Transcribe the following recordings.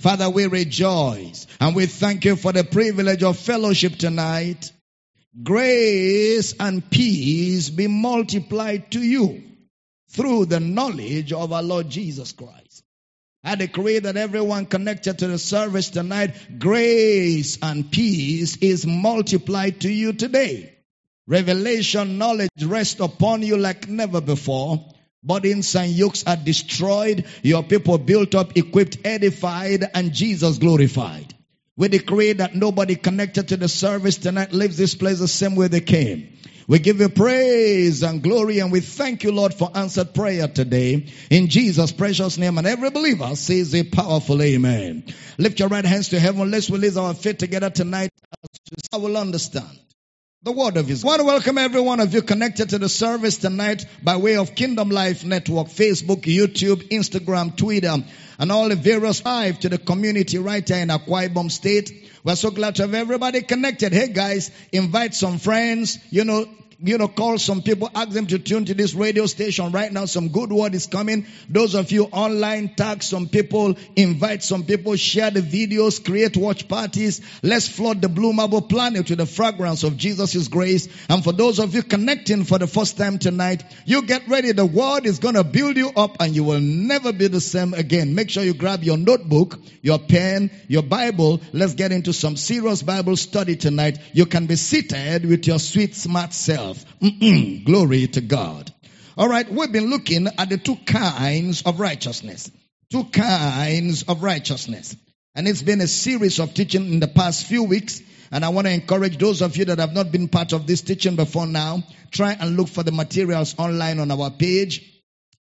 Father, we rejoice and we thank you for the privilege of fellowship tonight. Grace and peace be multiplied to you through the knowledge of our Lord Jesus Christ. I decree that everyone connected to the service tonight, grace and peace is multiplied to you today. Revelation knowledge rests upon you like never before. Burdens and yokes are destroyed. Your people built up, equipped, edified, and Jesus glorified. We decree that nobody connected to the service tonight leaves this place the same way they came. We give you praise and glory and we thank you, Lord, for answered prayer today. In Jesus' precious name. And every believer says a powerful amen. Lift your right hands to heaven. Let's release our faith together tonight. I will understand the word of his. I want to welcome every one of you connected to the service tonight by way of Kingdom Life Network, Facebook, YouTube, Instagram, Twitter, and all the various live to the community right here in Akwa Ibom State. We're so glad to have everybody connected. Hey guys, invite some friends, you know, you know, call some people, ask them to tune to this radio station right now. Some good word is coming. Those of you online, tag some people, invite some people, share the videos, create watch parties. Let's flood the blue marble planet with the fragrance of Jesus' grace. And for those of you connecting for the first time tonight, you get ready. The word is going to build you up and you will never be the same again. Make sure you grab your notebook, your pen, your Bible. Let's get into some serious Bible study tonight. You can be seated with your sweet, smart self. Mm-mm. Glory to God. All right, we've been looking at the two kinds of righteousness. Two kinds of righteousness. And it's been a series of teaching in the past few weeks. And I want to encourage those of you that have not been part of this teaching before now, try and look for the materials online on our page.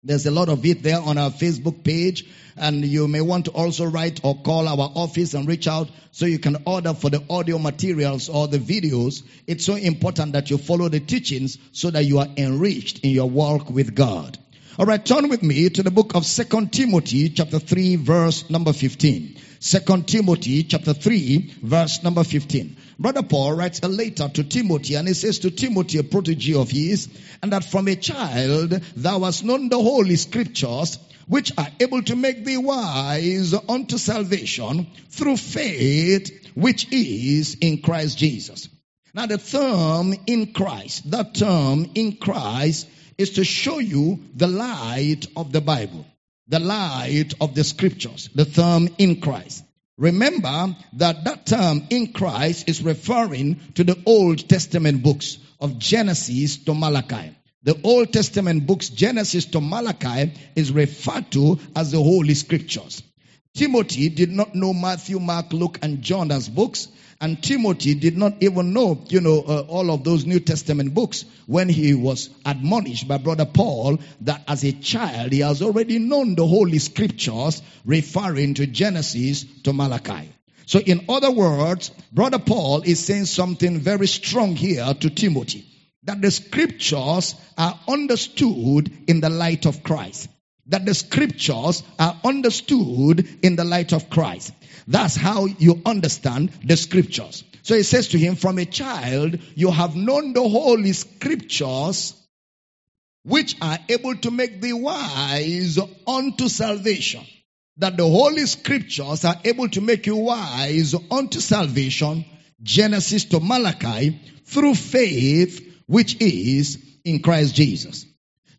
There's a lot of it there on our Facebook page. And you may want to also write or call our office and reach out so you can order for the audio materials or the videos. It's so important that you follow the teachings so that you are enriched in your walk with God. All right, turn with me to the book of Second Timothy chapter 3 verse number 15. Second Timothy chapter 3 verse number 15. Brother Paul writes a letter to Timothy and he says to Timothy, a protege of his, and that from a child thou hast known the holy scriptures which are able to make thee wise unto salvation through faith which is in Christ Jesus. Now the term in Christ, that term in Christ is to show you the light of the Bible, the light of the scriptures, the term in Christ. Remember that that term in Christ is referring to the Old Testament books of Genesis to Malachi. The Old Testament books, Genesis to Malachi, is referred to as the Holy Scriptures. Timothy did not know Matthew, Mark, Luke, and John as books. And Timothy did not even know, you know, uh, all of those New Testament books when he was admonished by brother Paul that as a child he has already known the Holy Scriptures referring to Genesis to Malachi. So in other words, brother Paul is saying something very strong here to Timothy. That the scriptures are understood in the light of Christ that the scriptures are understood in the light of Christ. That's how you understand the scriptures. So he says to him, from a child, you have known the holy scriptures, which are able to make thee wise unto salvation. That the holy scriptures are able to make you wise unto salvation, Genesis to Malachi, through faith, which is in Christ Jesus.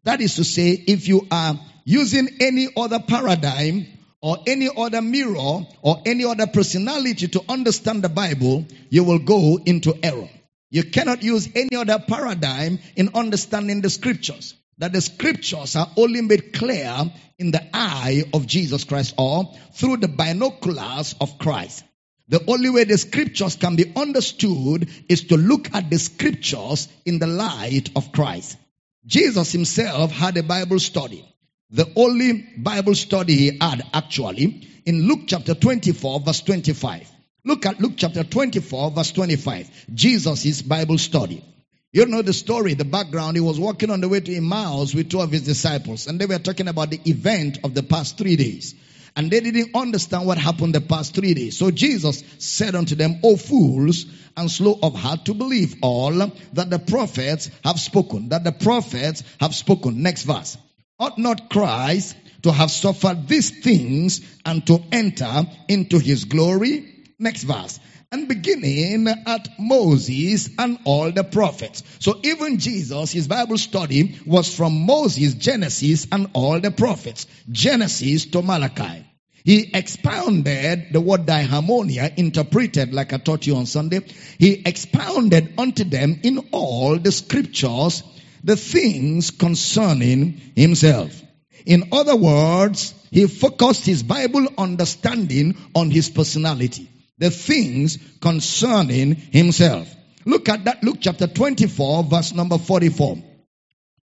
That is to say, if you are using any other paradigm or any other mirror or any other personality to understand the Bible, you will go into error. You cannot use any other paradigm in understanding the scriptures. That the scriptures are only made clear in the eye of Jesus Christ or through the binoculars of Christ. The only way the scriptures can be understood is to look at the scriptures in the light of Christ. Jesus himself had a Bible study. The only Bible study he had actually in Luke chapter 24 verse 25. Look at Luke chapter 24 verse 25. Jesus' Bible study. You know the story, the background. He was walking on the way to Emmaus with two of his disciples and they were talking about the event of the past three days. And they didn't understand what happened the past three days. So Jesus said unto them, O fools, and slow of heart to believe all that the prophets have spoken. That the prophets have spoken. Next verse. Ought not Christ to have suffered these things and to enter into his glory? Next verse. And beginning at Moses and all the prophets. So even Jesus, his Bible study was from Moses, Genesis, and all the prophets. Genesis to Malachi. He expounded the word diermeneuo, interpreted like I taught you on Sunday. He expounded unto them in all the scriptures the things concerning himself. In other words, he focused his Bible understanding on his personality, the things concerning himself. Look at that, Luke chapter 24, verse number 44.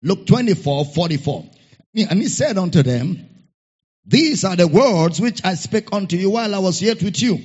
Luke 24, 44. And he said unto them, These are the words which I spake unto you while I was yet with you,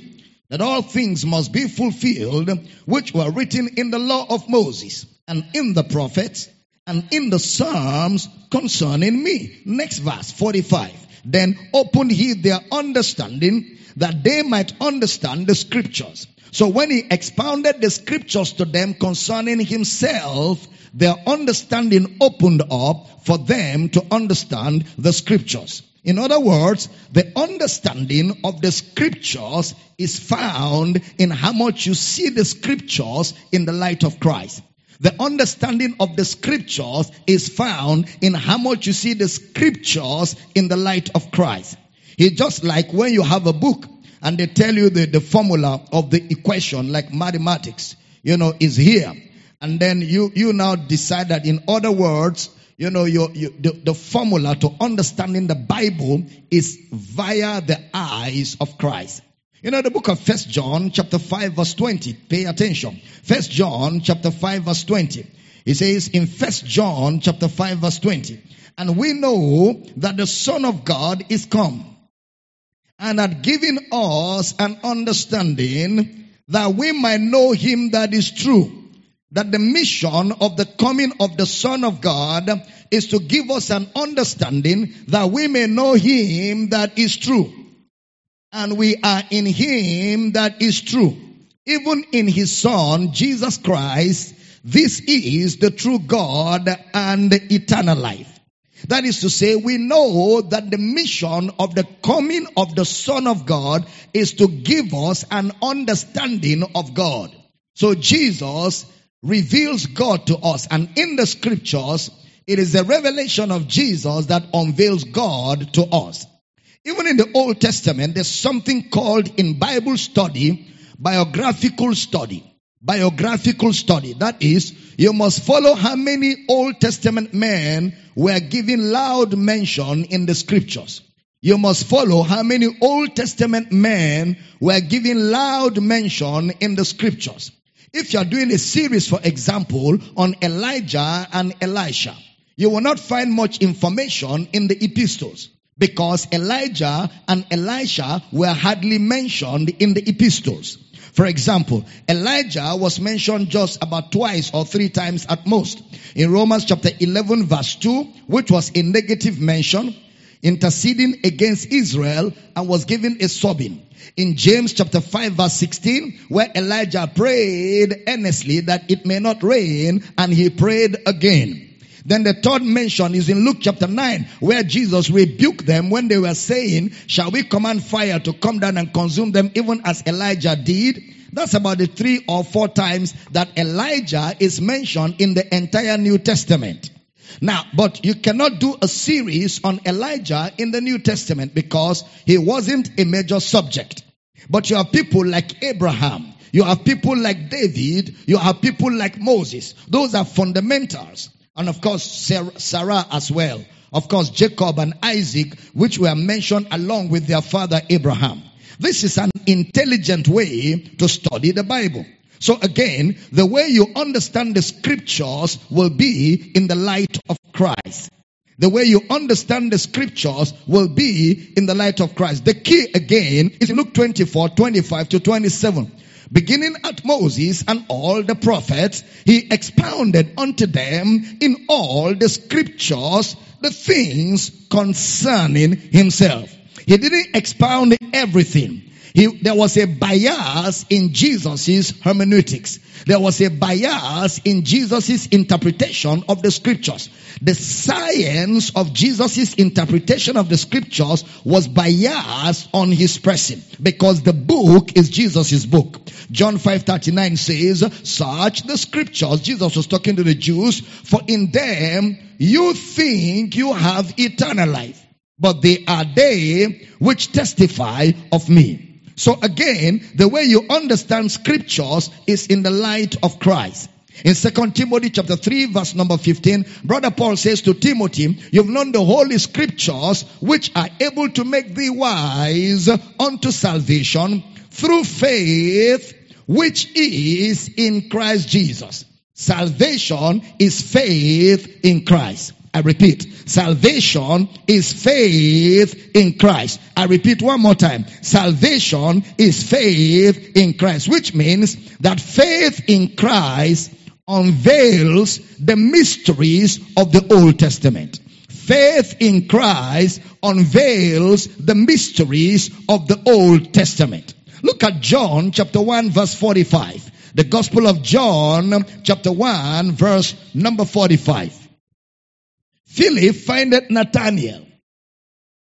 that all things must be fulfilled which were written in the law of Moses and in the prophets and in the Psalms concerning me. Next verse, 45. Then opened he their understanding that they might understand the scriptures. So when he expounded the scriptures to them concerning himself, their understanding opened up for them to understand the scriptures. In other words, the understanding of the scriptures is found in how much you see the scriptures in the light of Christ. The understanding of the scriptures is found in how much you see the scriptures in the light of Christ. It's just like when you have a book and they tell you the, the formula of the equation, like mathematics, you know, is here. And then you, you now decide that in other words, you know, your, the, the formula to understanding the Bible is via the eyes of Christ. You know, the book of First John, chapter 5, verse 20. Pay attention. First John, chapter 5, verse 20. It says in First John, chapter 5, verse 20. And we know that the Son of God is come and had given us an understanding that we might know him that is true. That the mission of the coming of the Son of God is to give us an understanding that we may know him that is true and we are in him that is true. Even in his son, Jesus Christ, this is the true God and eternal life. That is to say, we know that the mission of the coming of the Son of God is to give us an understanding of God. So Jesus reveals God to us and in the scriptures, it is the revelation of Jesus that unveils God to us. Even in the Old Testament, there's something called in Bible study, biographical study. Biographical study. That is, you must follow how many Old Testament men were given loud mention in the scriptures. You must follow how many Old Testament men were given loud mention in the scriptures. If you are doing a series, for example, on Elijah and Elisha, you will not find much information in the epistles because Elijah and Elisha were hardly mentioned in the epistles. For example, Elijah was mentioned just about twice or three times at most. In Romans chapter 11 verse 2, which was a negative mention, interceding against Israel and was given a sobbing. In James chapter 5 verse 16, where Elijah prayed earnestly that it may not rain and he prayed again. Then the third mention is in Luke chapter 9, where Jesus rebuked them when they were saying, Shall we command fire to come down and consume them even as Elijah did? That's about the three or four times that Elijah is mentioned in the entire New Testament. Now, but you cannot do a series on Elijah in the New Testament because he wasn't a major subject. But you have people like Abraham, you have people like David, you have people like Moses. Those are fundamentals. And of course, Sarah as well. Of course, Jacob and Isaac, which were mentioned along with their father Abraham. This is an intelligent way to study the Bible. So again, the way you understand the scriptures will be in the light of Christ. The way you understand the scriptures will be in the light of Christ. The key again is Luke 24, 25 to 27 beginning at Moses and all the prophets, he expounded unto them in all the scriptures the things concerning himself. He didn't expound everything. He, there was a bias in Jesus' hermeneutics. There was a bias in Jesus' interpretation of the scriptures. The science of Jesus' interpretation of the scriptures was biased on his person because the book is Jesus' book. John 5:39 says, "Search the scriptures." Jesus was talking to the Jews, "For in them you think you have eternal life, but they are they which testify of me." So again, the way you understand scriptures is in the light of Christ. In 2 Timothy chapter 3 verse number 15, brother Paul says to Timothy, you've known the holy scriptures which are able to make thee wise unto salvation through faith which is in Christ Jesus. Salvation is faith in Christ. I repeat, salvation is faith in Christ. I repeat one more time. Salvation is faith in Christ, which means that faith in Christ unveils the mysteries of the Old Testament. Faith in Christ unveils the mysteries of the Old Testament. Look at John chapter 1 verse 45. The Gospel of John chapter 1 verse number 45. Philip findeth Nathanael.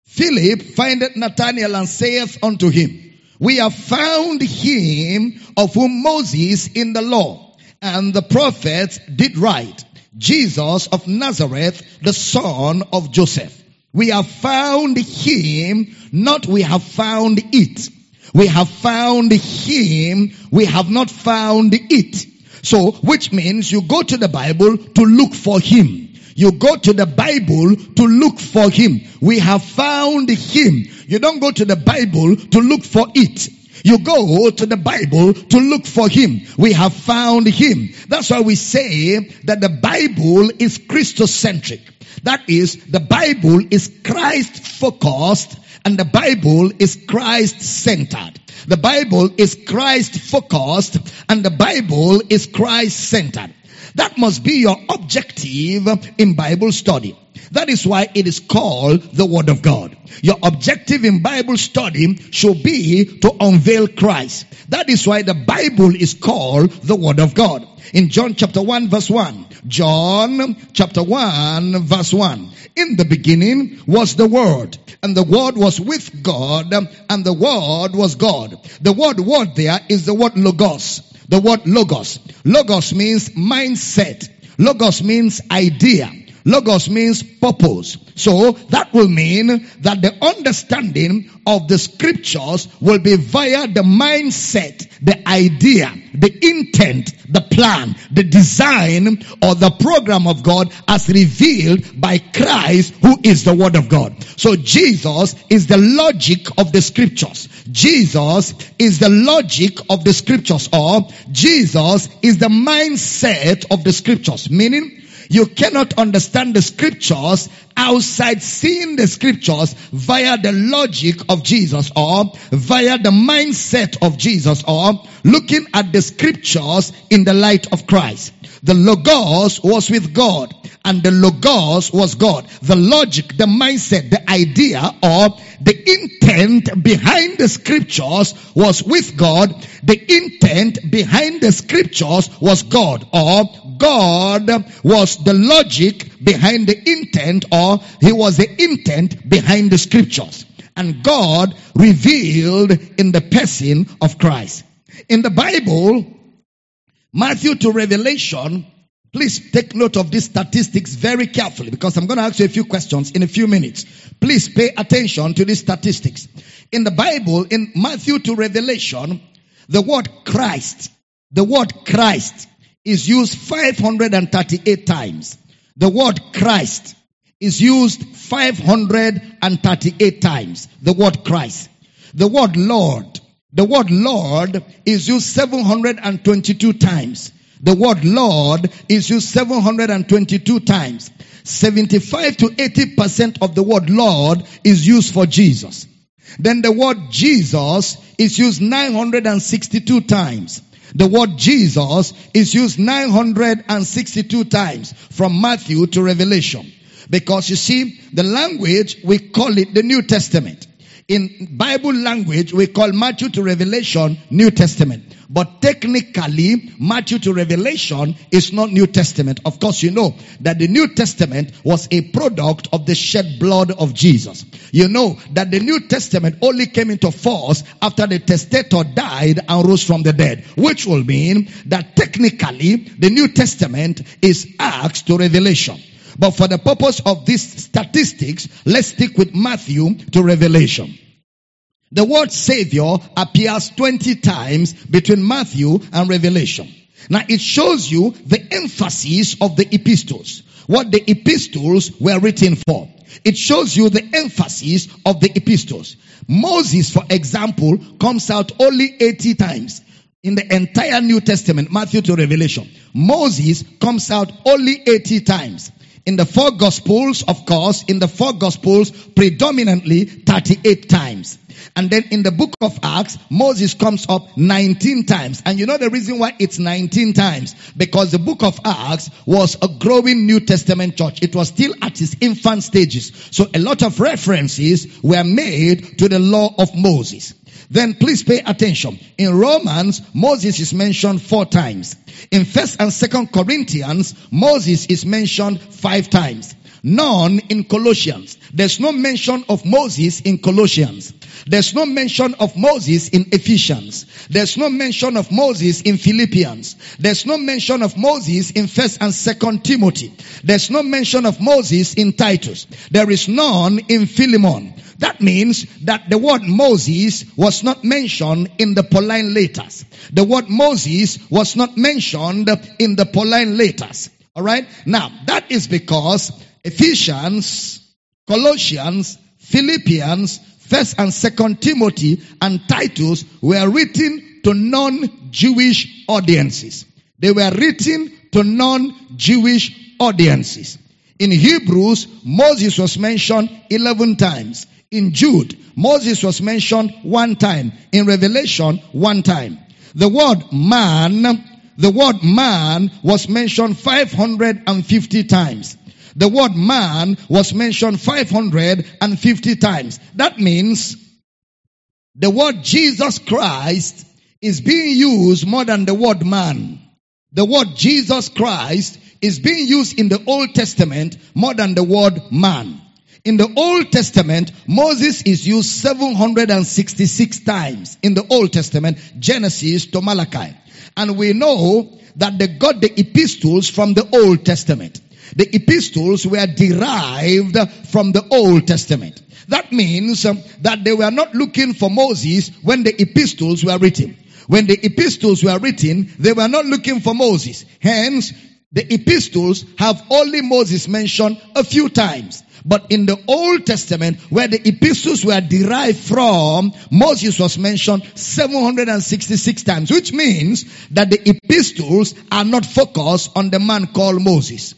Philip findeth Nathanael and saith unto him, We have found him of whom Moses in the law and the prophets did write, Jesus of Nazareth, the son of Joseph. We have found him, not we have found it. We have found him, we have not found it. So, which means you go to the Bible to look for him. You go to the Bible to look for Him. We have found Him. You don't go to the Bible to look for it. You go to the Bible to look for Him. We have found Him. That's why we say that the Bible is Christocentric. That is, the Bible is Christ focused and the Bible is Christ centered. The Bible is Christ focused and the Bible is Christ centered. That must be your objective in Bible study. That is why it is called the Word of God. Your objective in Bible study should be to unveil Christ. That is why the Bible is called the Word of God. In John chapter 1 verse 1. John chapter 1 verse 1. In the beginning was the Word, and the Word was with God, and the Word was God. The word word there is the word logos. The word logos. Logos means mindset. Logos means idea. Logos means purpose. So that will mean that the understanding of the scriptures will be via the mindset, the idea, the intent, the plan, the design or the program of God as revealed by Christ who is the word of God. So Jesus is the logic of the scriptures. Jesus is the logic of the scriptures or Jesus is the mindset of the scriptures. Meaning you cannot understand the scriptures outside seeing the scriptures via the logic of Jesus or via the mindset of Jesus or looking at the scriptures in the light of Christ. The Logos was with God and the Logos was God. The logic, the mindset, the idea or the intent behind the scriptures was with God. The intent behind the scriptures was God or God was the logic behind the intent or he was the intent behind the scriptures. And God revealed in the person of Christ. In the Bible, Matthew to Revelation, please take note of these statistics very carefully because I'm going to ask you a few questions in a few minutes. Please pay attention to these statistics. In the Bible, in Matthew to Revelation, the word Christ, the word Christ is used 538 times. The word Christ is used 538 times. The word Christ. The word Lord. The word Lord is used 722 times. The word Lord is used 722 times. 75 to 80% of the word Lord is used for Jesus. Then the word Jesus is used 962 times. The word Jesus is used 962 times from Matthew to Revelation. Because you see, the language, we call it the New Testament. In Bible language, we call Matthew to Revelation New Testament. But technically, Matthew to Revelation is not New Testament. Of course, you know that the New Testament was a product of the shed blood of Jesus. You know that the New Testament only came into force after the testator died and rose from the dead, which will mean that technically the New Testament is Acts to Revelation. But for the purpose of these statistics, let's stick with Matthew to Revelation. The word Savior appears 20 times between Matthew and Revelation. Now it shows you the emphasis of the epistles, what the epistles were written for. It shows you the emphasis of the epistles. Moses, for example, comes out only 80 times in the entire New Testament, Matthew to Revelation. Moses comes out only 80 times. In the four gospels, of course, in the four gospels, predominantly 38 times. And then in the book of Acts, Moses comes up 19 times. And you know the reason why it's 19 times? Because the book of Acts was a growing New Testament church. It was still at its infant stages. So a lot of references were made to the law of Moses. Then please pay attention. In Romans, Moses is mentioned four times. In first and second Corinthians, Moses is mentioned five times. None in Colossians. There's no mention of Moses in Colossians. There's no mention of Moses in Ephesians. There's no mention of Moses in Philippians. There's no mention of Moses in first and second Timothy. There's no mention of Moses in Titus. There is none in Philemon. That means that the word Moses was not mentioned in the Pauline letters. The word Moses was not mentioned in the Pauline letters. Alright? Now, that is because Ephesians, Colossians, Philippians, First and Second Timothy and Titus were written to non-Jewish audiences. They were written to non-Jewish audiences. In Hebrews, Moses was mentioned 11 times. In Jude, Moses was mentioned one time. In Revelation, one time. The word man, the word man was mentioned 550 times. The word man was mentioned 550 times. That means the word Jesus Christ is being used more than the word man. The word Jesus Christ is being used in the Old Testament more than the word man. In the Old Testament, Moses is used 766 times in the Old Testament, Genesis to Malachi. And we know that they got the epistles from the Old Testament. The epistles were derived from the Old Testament. That means um, that they were not looking for Moses when the epistles were written. When the epistles were written, they were not looking for Moses. Hence, the epistles have only Moses mentioned a few times. But in the Old Testament, where the epistles were derived from, Moses was mentioned 766 times, which means that the epistles are not focused on the man called Moses.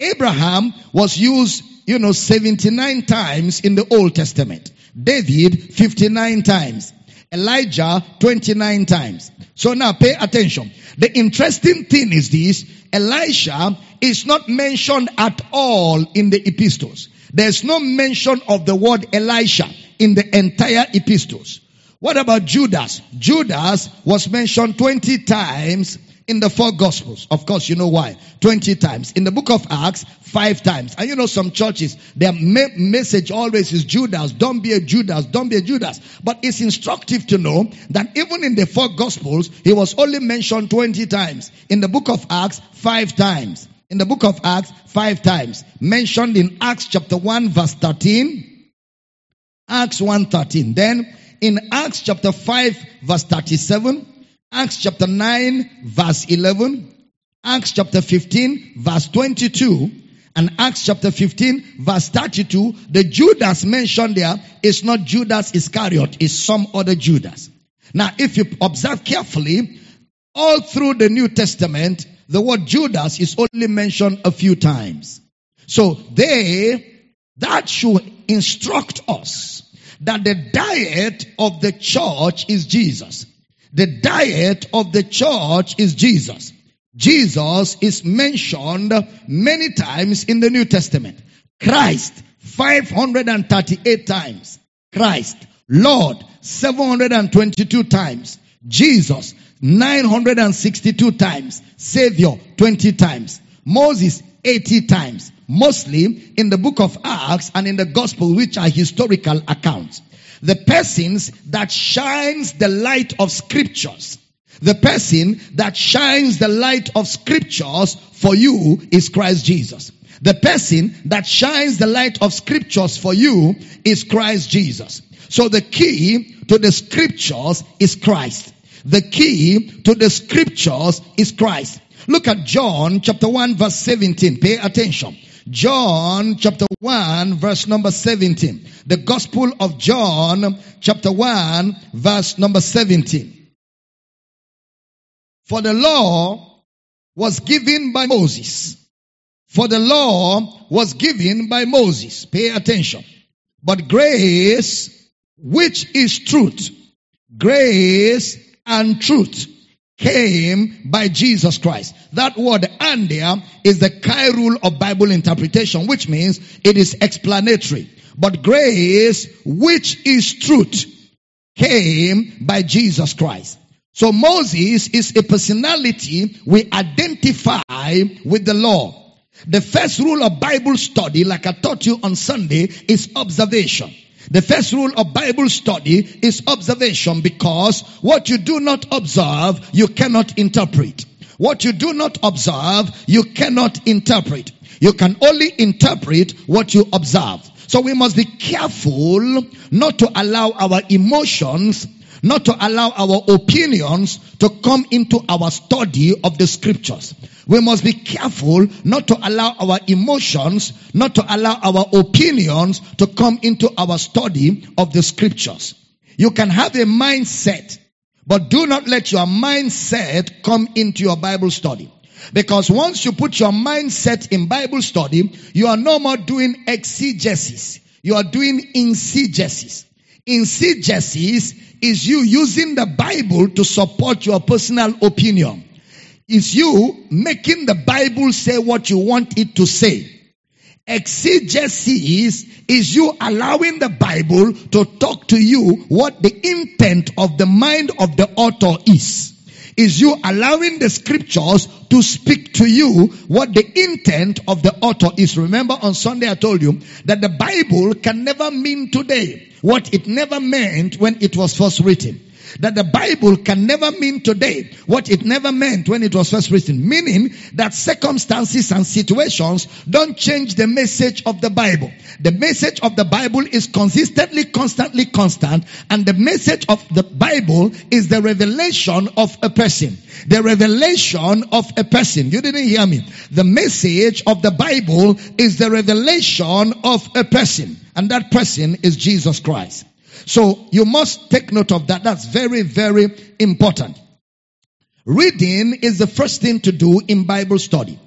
Abraham was used, you know, 79 times in the Old Testament. David, 59 times. Elijah, 29 times. So now pay attention. The interesting thing is this, Elisha is not mentioned at all in the epistles. There's no mention of the word Elisha in the entire epistles. What about Judas? Judas was mentioned 20 times in the four gospels. Of course, you know why. 20 times. In the book of Acts, five times. And you know some churches, their me- message always is Judas. Don't be a Judas. Don't be a Judas. But it's instructive to know that even in the four gospels, he was only mentioned 20 times. In the book of Acts, five times in the book of Acts five times. Mentioned in Acts chapter 1 verse 13. Acts 1 13. Then in Acts chapter 5 verse 37. Acts chapter 9 verse 11. Acts chapter 15 verse 22. And Acts chapter 15 verse 32. The Judas mentioned there is not Judas Iscariot, it's some other Judas. Now if you observe carefully, all through the New Testament, the word Judas is only mentioned a few times. So they, that should instruct us that the diet of the church is Jesus. The diet of the church is Jesus. Jesus is mentioned many times in the New Testament. Christ, 538 times. Christ, Lord 722 times. Jesus 962 times. Savior 20 times. Moses 80 times. Mostly in the book of Acts and in the gospel which are historical accounts. The persons that shines the light of scriptures. The person that shines the light of scriptures for you is Christ Jesus. The person that shines the light of scriptures for you is Christ Jesus. So the key to the scriptures is Christ. The key to the scriptures is Christ. Look at John chapter 1 verse 17. Pay attention. John chapter 1 verse number 17. The gospel of John chapter 1 verse number 17. For the law was given by Moses. For the law was given by Moses. Pay attention. But grace, which is truth, grace and truth came by Jesus Christ. That word "andia" is the Kai rule of Bible interpretation, which means it is explanatory. But grace, which is truth, came by Jesus Christ. So Moses is a personality we identify with the law. The first rule of Bible study, like I taught you on Sunday, is observation. The first rule of Bible study is observation because what you do not observe, you cannot interpret. What you do not observe, you cannot interpret. You can only interpret what you observe. So we must be careful not to allow our emotions not to allow our opinions to come into our study of the scriptures. We must be careful not to allow our emotions, not to allow our opinions to come into our study of the scriptures. You can have a mindset, but do not let your mindset come into your Bible study. Because once you put your mindset in Bible study, you are no more doing exegesis. You are doing eisegesis. Eisegesis is you using the Bible to support your personal opinion. Is you making the Bible say what you want it to say. Exegesis is you allowing the Bible to talk to you what the intent of the mind of the author is is you allowing the scriptures to speak to you what the intent of the author is. Remember on Sunday I told you that the Bible can never mean today what it never meant when it was first written that the Bible can never mean today what it never meant when it was first written. Meaning that circumstances and situations don't change the message of the Bible. The message of the Bible is consistently, constantly constant, and the message of the Bible is the revelation of a person. The revelation of a person. You didn't hear me. The message of the Bible is the revelation of a person, and that person is Jesus Christ. So you must take note of that. That's very, very important. Reading is the first thing to do in Bible study.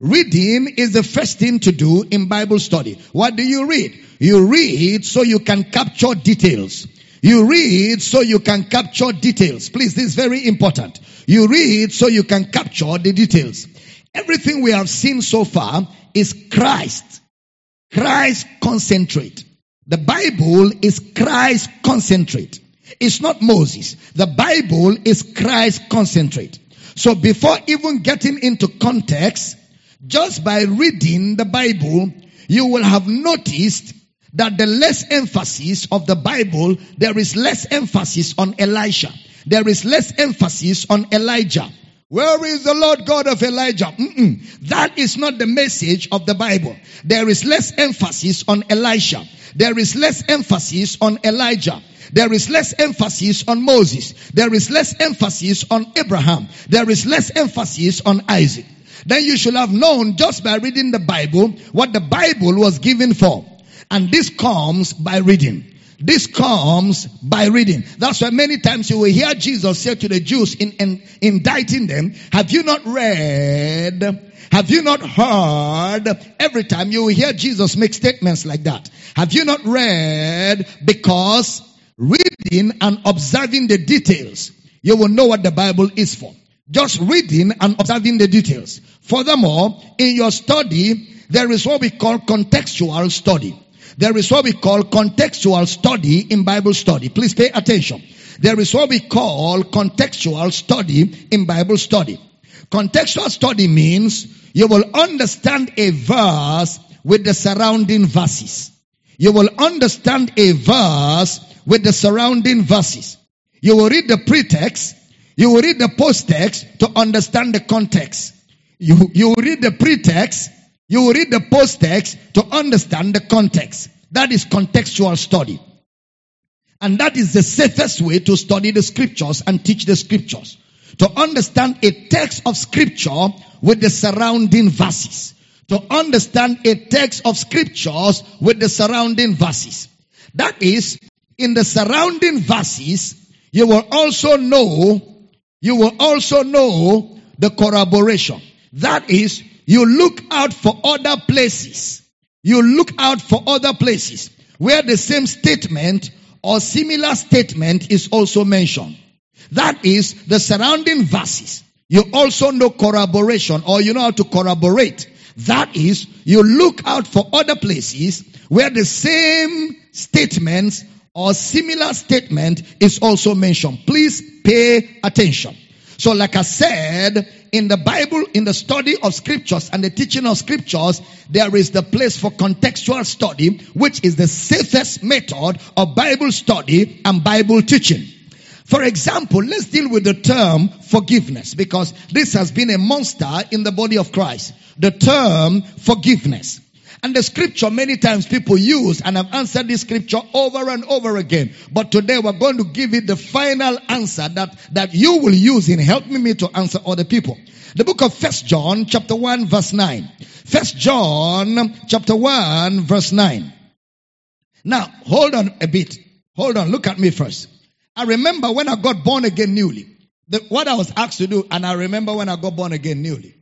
Reading is the first thing to do in Bible study. What do you read? You read so you can capture details. You read so you can capture details. Please, this is very important. You read so you can capture the details. Everything we have seen so far is Christ. Christ concentrate. The Bible is Christ concentrate. It's not Moses. The Bible is Christ concentrate. So before even getting into context, just by reading the Bible, you will have noticed that the less emphasis of the Bible, there is less emphasis on Elisha. There is less emphasis on Elijah. Where is the Lord God of Elijah? Mm-mm. That is not the message of the Bible. There is less emphasis on Elisha. There is less emphasis on Elijah. There is less emphasis on Moses. There is less emphasis on Abraham. There is less emphasis on Isaac. Then you should have known just by reading the Bible what the Bible was given for. And this comes by reading. This comes by reading. That's why many times you will hear Jesus say to the Jews in, in indicting them, have you not read? Have you not heard? Every time you hear Jesus make statements like that. Have you not read? Because reading and observing the details, you will know what the Bible is for. Just reading and observing the details. Furthermore, in your study, there is what we call contextual study. There is what we call contextual study in Bible study. Please pay attention. There is what we call contextual study in Bible study. Contextual study means you will understand a verse with the surrounding verses. You will understand a verse with the surrounding verses. You will read the pretext, you will read the post-text to understand the context. You, you will read the pretext, you will read the post-text to understand the context. That is contextual study. And that is the safest way to study the scriptures and teach the scriptures. To understand a text of scripture with the surrounding verses. To understand a text of scriptures with the surrounding verses. That is, in the surrounding verses, you will also know, you will also know the corroboration. That is, you look out for other places. You look out for other places where the same statement or similar statement is also mentioned. That is the surrounding verses. You also know corroboration or you know how to corroborate. That is, you look out for other places where the same statements or similar statement is also mentioned. Please pay attention. So like I said, in the Bible, in the study of scriptures and the teaching of scriptures, there is the place for contextual study, which is the safest method of Bible study and Bible teaching. For example, let's deal with the term forgiveness because this has been a monster in the body of Christ. The term forgiveness. And the scripture many times people use, and I've answered this scripture over and over again. But today we're going to give it the final answer that, that you will use in helping me to answer other people. The book of First John chapter 1 verse 9. First John chapter 1 verse 9. Now, hold on a bit. Hold on. Look at me first. I remember when I got born again newly. The, what I was asked to do, and I remember when I got born again newly.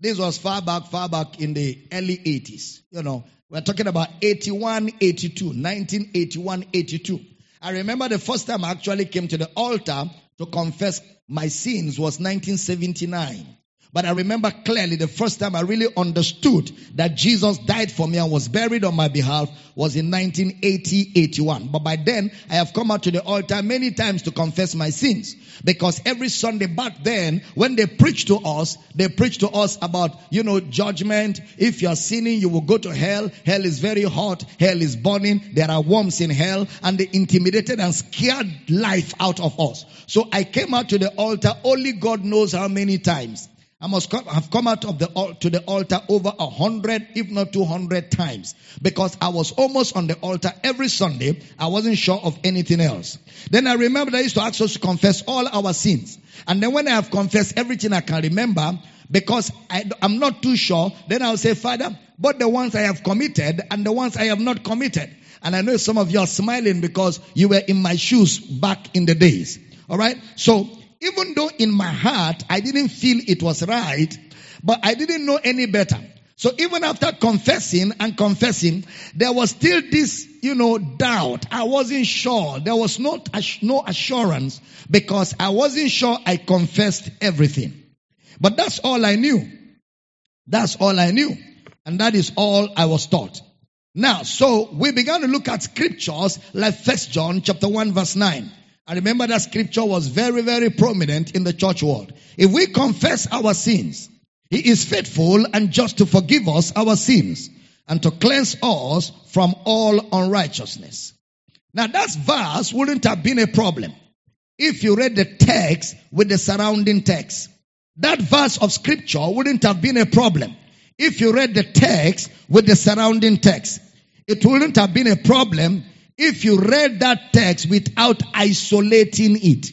This was far back, far back in the early 80s. You know, we're talking about 81, 82, 1981, 82. I remember the first time I actually came to the altar to confess my sins was 1979. But I remember clearly the first time I really understood that Jesus died for me and was buried on my behalf was in 1980, 81. But by then, I have come out to the altar many times to confess my sins. Because every Sunday back then, when they preach to us, they preach to us about, you know, judgment. If you're sinning, you will go to hell. Hell is very hot. Hell is burning. There are worms in hell. And they intimidated and scared life out of us. So I came out to the altar only God knows how many times. I must come, have come out of the to the altar over a hundred, if not two hundred times, because I was almost on the altar every Sunday. I wasn't sure of anything else. Then I remember they used to ask us to confess all our sins, and then when I have confessed everything I can remember, because I, am not too sure, then I'll say, Father, but the ones I have committed and the ones I have not committed. And I know some of you are smiling because you were in my shoes back in the days. All right, so even though in my heart I didn't feel it was right, but I didn't know any better. So even after confessing and confessing, there was still this, you know, doubt. I wasn't sure. There was not no assurance because I wasn't sure I confessed everything. But that's all I knew. That's all I knew. And that is all I was taught. Now, so we began to look at scriptures like First John chapter 1 verse 9. I remember that scripture was very, very prominent in the church world. If we confess our sins, He is faithful and just to forgive us our sins and to cleanse us from all unrighteousness. Now that verse wouldn't have been a problem if you read the text with the surrounding text. That verse of scripture wouldn't have been a problem if you read the text with the surrounding text. It wouldn't have been a problem if you read that text without isolating it.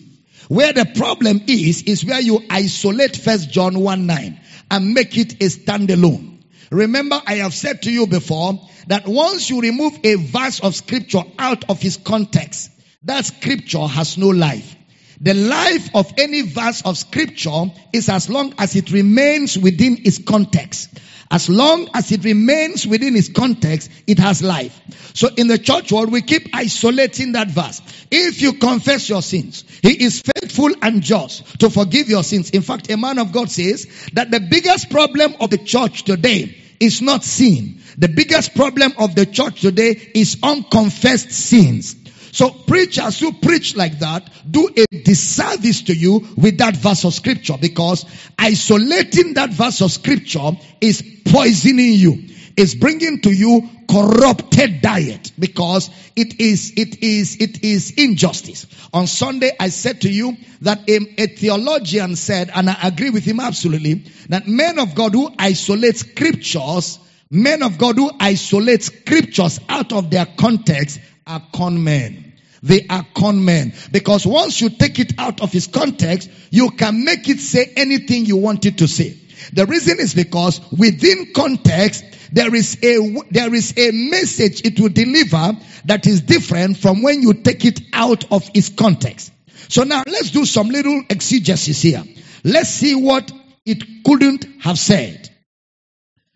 Where the problem is, is where you isolate first John 1 9 and make it a standalone. Remember, I have said to you before that once you remove a verse of scripture out of its context, that scripture has no life. The life of any verse of scripture is as long as it remains within its context. As long as it remains within its context, it has life. So in the church world, we keep isolating that verse. If you confess your sins, He is faithful and just to forgive your sins. In fact, a man of God says that the biggest problem of the church today is not sin. The biggest problem of the church today is unconfessed sins. So preachers who preach like that do a disservice to you with that verse of scripture because isolating that verse of scripture is poisoning you. Is bringing to you corrupted diet because it is, it is, it is injustice. On Sunday, I said to you that a, a theologian said, and I agree with him absolutely, that men of God who isolate scriptures, men of God who isolate scriptures out of their context are con men. They are con men. Because once you take it out of its context, you can make it say anything you want it to say. The reason is because within context, there is a, there is a message it will deliver that is different from when you take it out of its context. So now let's do some little exegesis here. Let's see what it couldn't have said.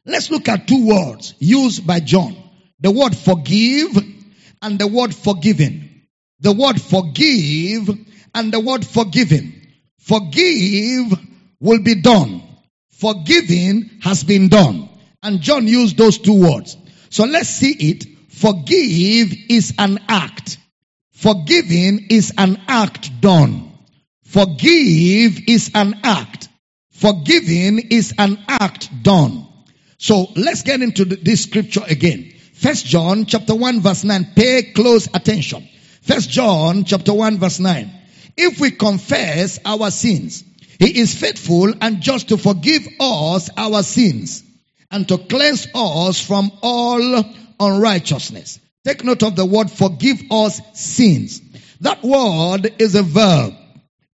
Let's look at two words used by John. The word forgive and the word forgiven. The word forgive and the word forgiven. Forgive will be done. Forgiving has been done. And John used those two words. So let's see it. Forgive is an act. Forgiving is an act done. Forgive is an act. Forgiving is an act done. So let's get into this scripture again. First John chapter 1 verse 9. Pay close attention. First John chapter 1 verse 9. If we confess our sins, he is faithful and just to forgive us our sins and to cleanse us from all unrighteousness. Take note of the word forgive us sins. That word is a verb.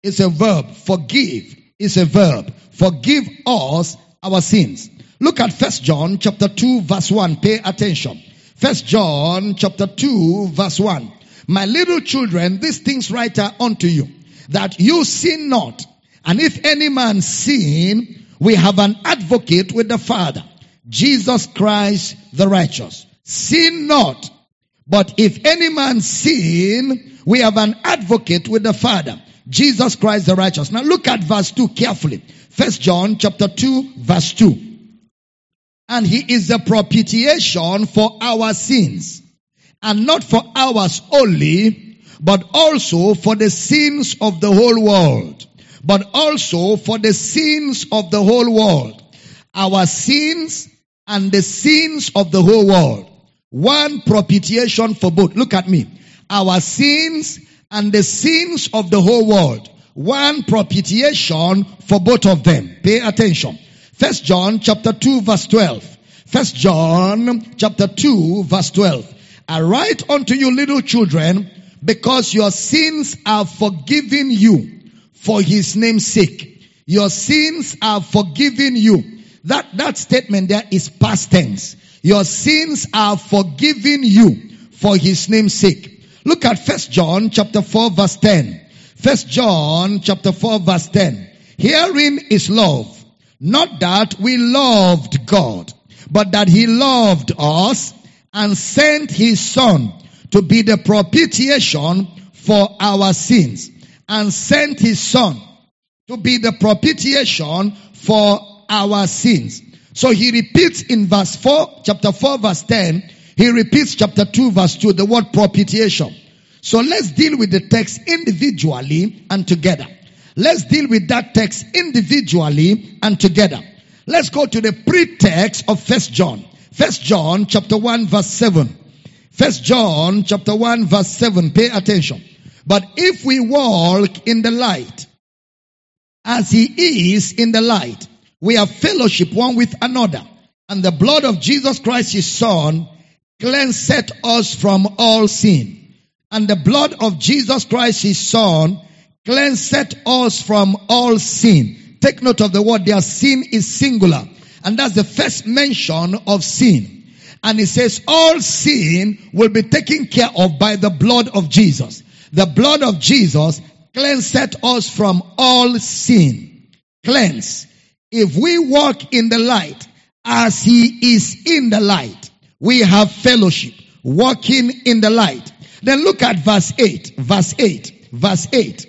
It's a verb. Forgive is a verb. Forgive us our sins. Look at First John chapter 2 verse 1. Pay attention. First John chapter 2 verse 1. My little children, these things write I unto you, that you sin not. And if any man sin, we have an advocate with the Father, Jesus Christ the righteous. Sin not. But if any man sin, we have an advocate with the Father, Jesus Christ the righteous. Now look at verse 2 carefully. First John chapter 2 verse 2. And he is the propitiation for our sins and not for ours only, but also for the sins of the whole world. But also for the sins of the whole world. Our sins and the sins of the whole world. One propitiation for both. Look at me. Our sins and the sins of the whole world. One propitiation for both of them. Pay attention. First John chapter 2 verse 12. First John chapter 2 verse 12. I write unto you little children because your sins are forgiven you for his name's sake. Your sins are forgiven you. That, that statement there is past tense. Your sins are forgiven you for his name's sake. Look at first John chapter 4 verse 10. First John chapter 4 verse 10. Herein is love. Not that we loved God, but that he loved us and sent his son to be the propitiation for our sins and sent his son to be the propitiation for our sins. So he repeats in verse 4, chapter 4 verse 10, he repeats chapter 2 verse 2, the word propitiation. So let's deal with the text individually and together. Let's deal with that text individually and together. Let's go to the pretext of First John. First John chapter 1 verse 7. First John chapter 1 verse 7. Pay attention. But if we walk in the light, as he is in the light, we have fellowship one with another. And the blood of Jesus Christ, his son, cleanseth us from all sin. And the blood of Jesus Christ, his son, cleanseth us from all sin. Take note of the word there. Sin is singular. And that's the first mention of sin. And it says all sin will be taken care of by the blood of Jesus. The blood of Jesus cleanseth us from all sin. Cleanse. If we walk in the light as he is in the light, we have fellowship. Walking in the light. Then look at verse 8. Verse 8. Verse 8.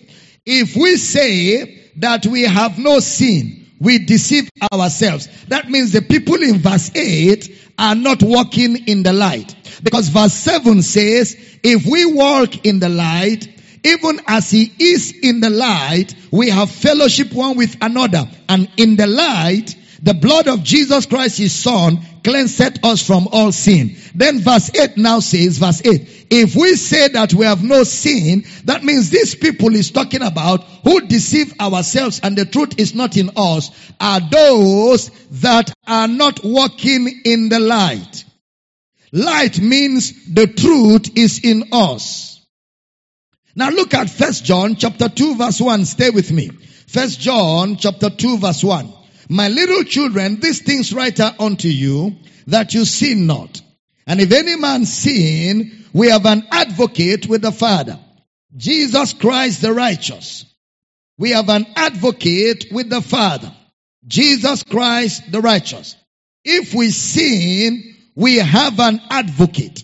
If we say that we have no sin, we deceive ourselves. That means the people in verse 8 are not walking in the light. Because verse 7 says, if we walk in the light, even as he is in the light, we have fellowship one with another. And in the light, the blood of Jesus Christ, his son, cleanseth us from all sin. Then verse 8 now says, verse 8, if we say that we have no sin, that means these people is talking about who deceive ourselves and the truth is not in us are those that are not walking in the light. Light means the truth is in us. Now look at First John chapter 2 verse 1. Stay with me. First John chapter 2 verse 1. My little children, these things write I unto you that you sin not. And if any man sin, we have an advocate with the Father. Jesus Christ the righteous. We have an advocate with the Father. Jesus Christ the righteous. If we sin, we have an advocate.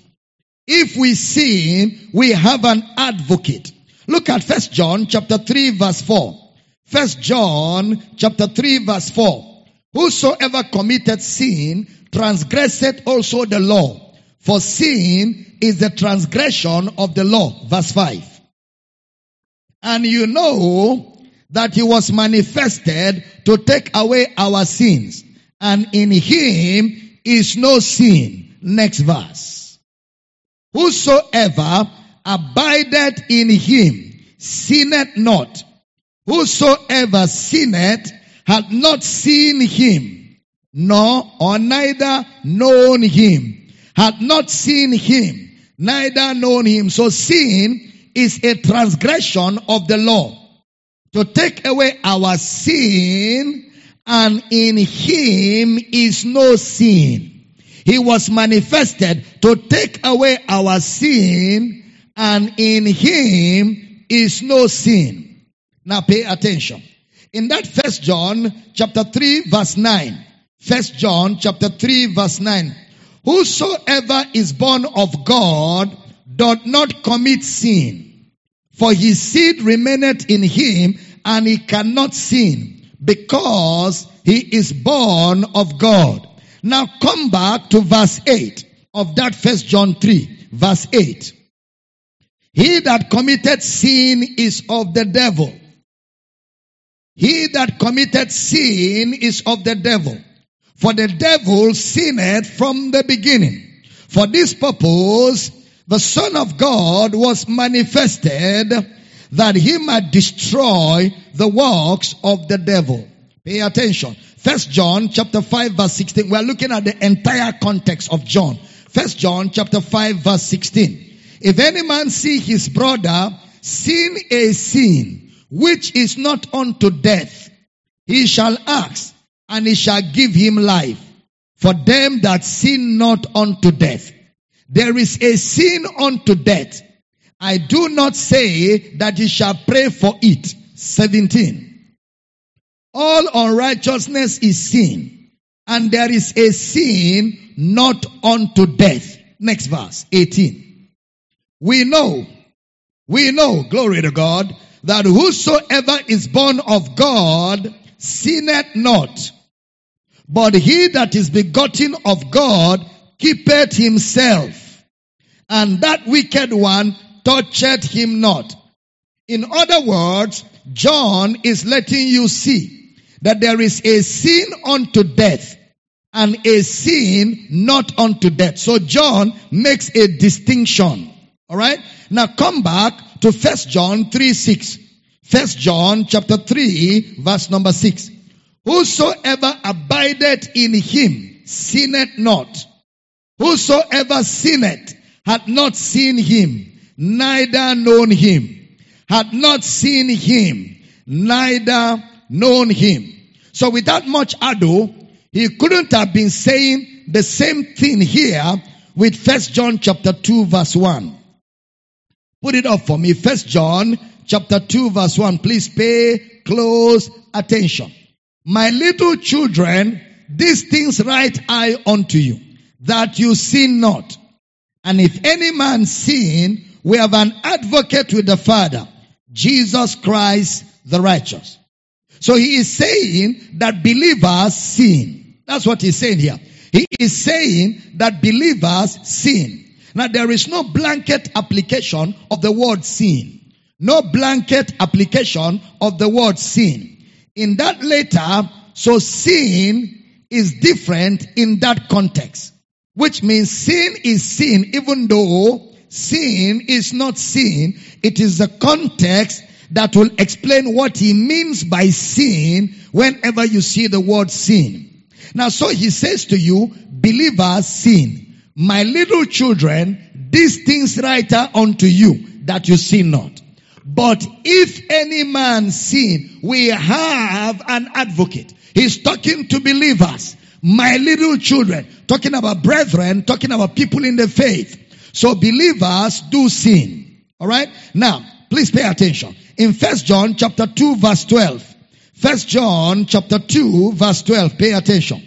If we sin, we have an advocate. Look at First John chapter 3 verse 4. First John chapter 3 verse 4. Whosoever committed sin transgresseth also the law. For sin is the transgression of the law. Verse 5. And you know that he was manifested to take away our sins. And in him is no sin. Next verse. Whosoever abideth in him sinneth not. Whosoever sinneth hath not seen him, nor or neither known him, hath not seen him, neither known him. So sin is a transgression of the law. To take away our sin, and in him is no sin. He was manifested to take away our sin, and in him is no sin. Now pay attention. In that first John chapter 3 verse 9. First John chapter 3 verse 9. Whosoever is born of God doth not commit sin. For his seed remaineth in him and he cannot sin because he is born of God. Now come back to verse 8 of that first John 3 verse 8. He that committed sin is of the devil he that committed sin is of the devil. For the devil sinned from the beginning. For this purpose, the Son of God was manifested that he might destroy the works of the devil. Pay attention. First John chapter 5 verse 16. We are looking at the entire context of John. First John chapter 5 verse 16. If any man see his brother sin a sin which is not unto death, he shall ask, and he shall give him life. For them that sin not unto death. There is a sin unto death. I do not say that he shall pray for it. 17. All unrighteousness is sin, and there is a sin not unto death. Next verse, 18. We know, we know, glory to God, that whosoever is born of God sinneth not. But he that is begotten of God keepeth himself. And that wicked one toucheth him not. In other words, John is letting you see that there is a sin unto death and a sin not unto death. So John makes a distinction. Alright? Now come back to First John 3 6. First John chapter 3 verse number 6. Whosoever abideth in him sinneth not. Whosoever sinneth hath not seen him, neither known him. Had not seen him, neither known him. So without much ado, he couldn't have been saying the same thing here with First John chapter 2 verse 1. Put it up for me. First John chapter 2 verse 1. Please pay close attention. My little children, these things write I unto you, that you sin not. And if any man sin, we have an advocate with the Father, Jesus Christ the righteous. So he is saying that believers sin. That's what he's saying here. He is saying that believers sin. Now there is no blanket application of the word sin. No blanket application of the word sin. In that letter, so sin is different in that context. Which means sin is sin even though sin is not sin. It is the context that will explain what he means by sin whenever you see the word sin. Now, so he says to you, believers sin. My little children, these things write unto you that you sin not. But if any man sin, we have an advocate. He's talking to believers. My little children, talking about brethren, talking about people in the faith. So believers do sin. Alright? Now, please pay attention. In First John chapter 2 verse 12. First John chapter 2 verse 12. Pay attention.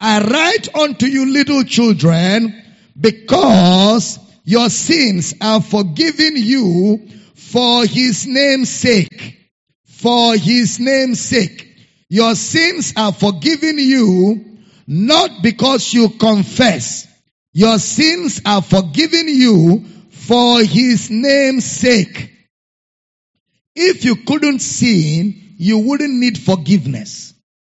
I write unto you little children because your sins are forgiven you for his name's sake. For his name's sake. Your sins are forgiven you not because you confess. Your sins are forgiven you for his name's sake. If you couldn't sin, you wouldn't need forgiveness.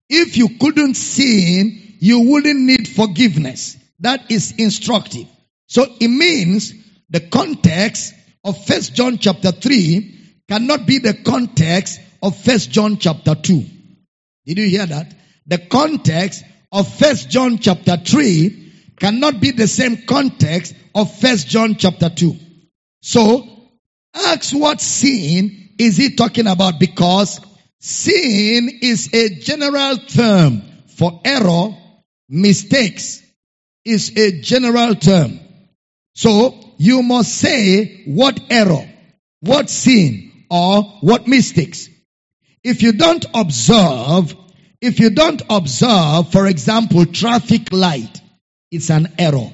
If you couldn't sin, you wouldn't need forgiveness. That is instructive. So it means the context of First John chapter 3 cannot be the context of First John chapter 2. Did you hear that? The context of First John chapter 3 cannot be the same context of First John chapter 2. So, ask what sin is he talking about because sin is a general term for error, mistakes is a general term. So, you must say what error, what sin, or what mistakes. If you don't observe, if you don't observe, for example, traffic light, it's an error.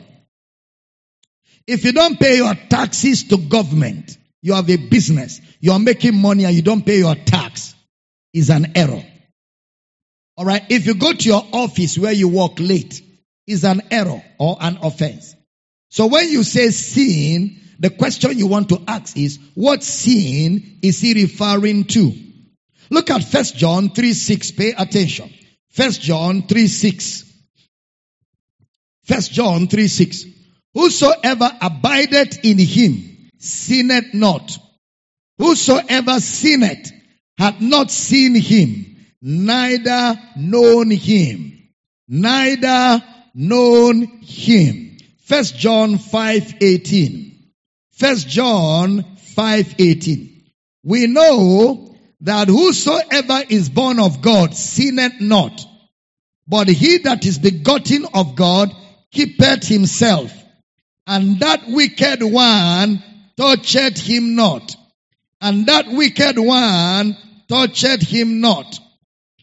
If you don't pay your taxes to government, you have a business, you are making money and you don't pay your tax, is an error. Alright, if you go to your office where you work late, is an error or an offense. So when you say sin, the question you want to ask is, what sin is he referring to? Look at First John 3 6. Pay attention. First John 3 6. First John 3 6. Whosoever abideth in him sinneth not. Whosoever sinneth hath not seen him, neither known him. Neither known him. First John 5:18. First John 5:18. We know that whosoever is born of God sinneth not, but he that is begotten of God keepeth himself, and that wicked one toucheth him not, and that wicked one toucheth him not.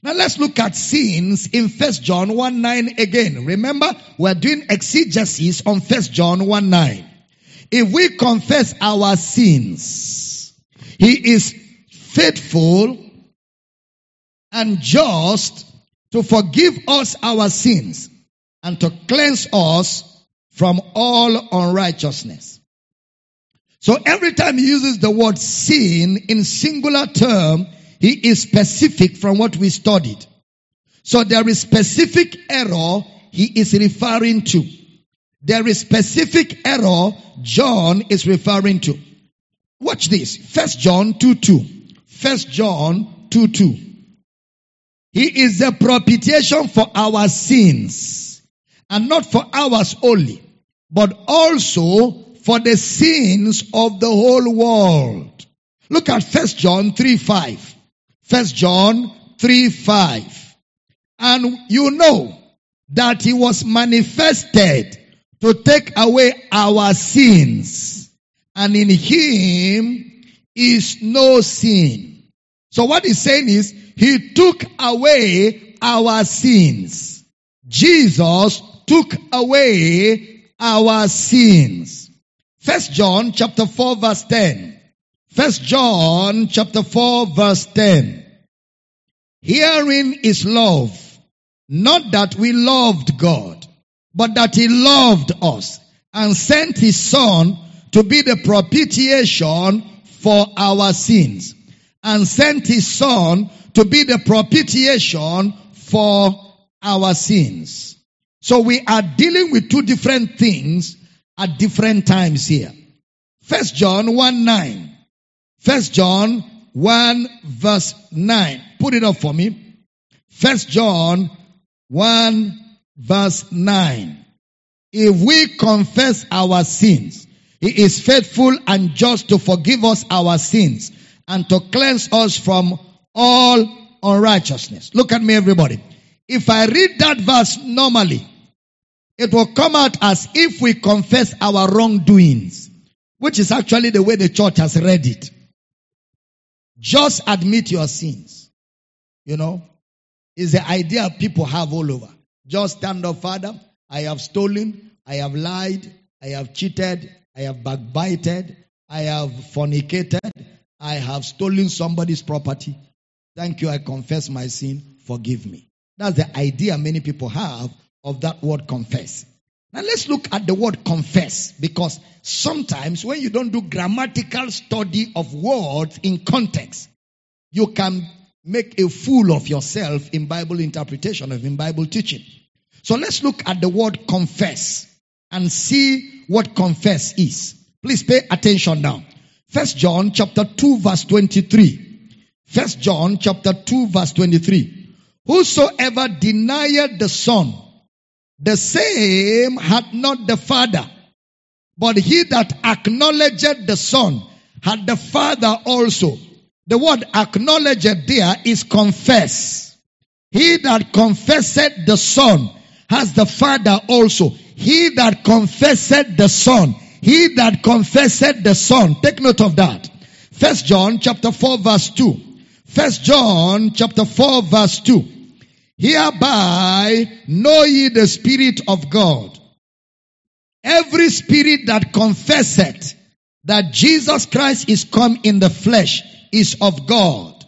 Now let's look at sins in First John 1 9 again. Remember, we're doing exegesis on First John 1 9. If we confess our sins, He is faithful and just to forgive us our sins and to cleanse us from all unrighteousness. So every time he uses the word sin in singular term, he is specific from what we studied. So there is specific error he is referring to. There is specific error John is referring to. Watch this. First John 2 2. First John 2 2. He is the propitiation for our sins. And not for ours only, but also for the sins of the whole world. Look at First John 3 5. First John 3 5. And you know that he was manifested to take away our sins. And in him is no sin. So what he's saying is, he took away our sins. Jesus took away our sins. First John chapter 4 verse 10. First John chapter 4 verse 10. Herein is love. Not that we loved God, but that He loved us and sent His Son to be the propitiation for our sins. And sent His Son to be the propitiation for our sins. So we are dealing with two different things at different times here. First John 1 9. First John 1 verse 9. Put it up for me. First John 1 verse 9. If we confess our sins, He is faithful and just to forgive us our sins and to cleanse us from all unrighteousness. Look at me everybody. If I read that verse normally, it will come out as if we confess our wrongdoings, which is actually the way the church has read it. Just admit your sins. You know, is the idea people have all over. Just stand up, Father. I have stolen. I have lied. I have cheated. I have backbited. I have fornicated. I have stolen somebody's property. Thank you. I confess my sin. Forgive me. That's the idea many people have of that word confess. Now let's look at the word confess because sometimes when you don't do grammatical study of words in context, you can make a fool of yourself in Bible interpretation of in Bible teaching. So let's look at the word confess and see what confess is. Please pay attention now. First John chapter 2 verse 23. First John chapter 2 verse 23. Whosoever denied the son the same had not the Father, but he that acknowledged the Son had the Father also. The word acknowledged there is confess. He that confessed the Son has the Father also. He that confessed the Son, he that confessed the Son. Take note of that. First John chapter 4 verse 2. First John chapter 4 verse 2. Hereby know ye the Spirit of God. Every spirit that confesseth that Jesus Christ is come in the flesh is of God.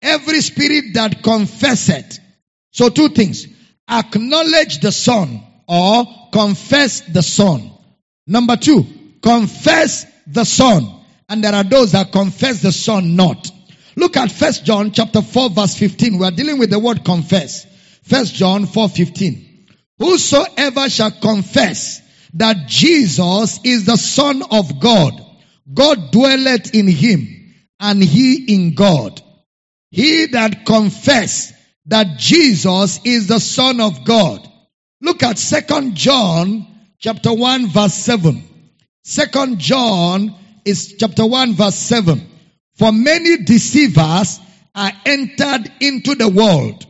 Every spirit that confesseth. So two things. Acknowledge the Son or confess the Son. Number two, confess the Son. And there are those that confess the Son not. Look at First John chapter 4 verse 15. We are dealing with the word confess. First John 4 15. Whosoever shall confess that Jesus is the Son of God, God dwelleth in him, and he in God. He that confess that Jesus is the Son of God. Look at Second John chapter 1 verse 7. Second John is chapter 1 verse 7. For many deceivers are entered into the world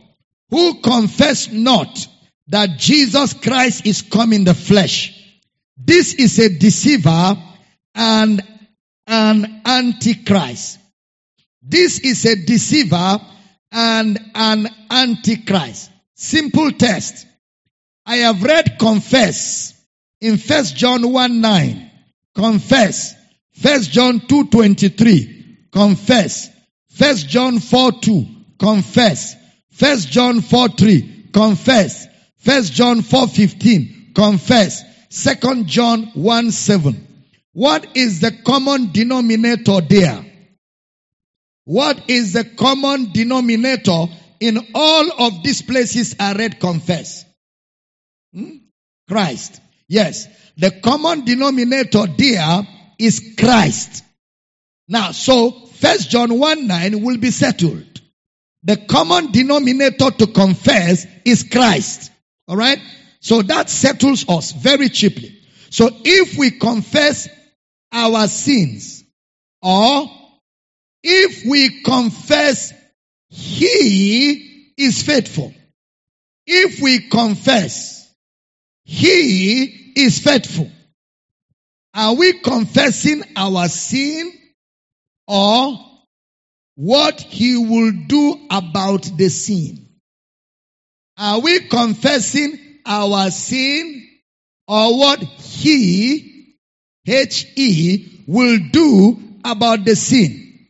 who confess not that Jesus Christ is come in the flesh. This is a deceiver and an antichrist. This is a deceiver and an antichrist. Simple test. I have read confess in First John 1 9. Confess. First John 2 23 confess. First John 4 2, confess. First John 4 3, confess. First John 4 15, confess. Second John 1 7. What is the common denominator there? What is the common denominator in all of these places I read confess? Hmm? Christ. Yes. The common denominator there is Christ. Now, so First John 1 9 will be settled. The common denominator to confess is Christ. Alright? So that settles us very cheaply. So if we confess our sins, or if we confess He is faithful. If we confess He is faithful. Are we confessing our sin or what he will do about the sin. Are we confessing our sin or what he, H-E, will do about the sin?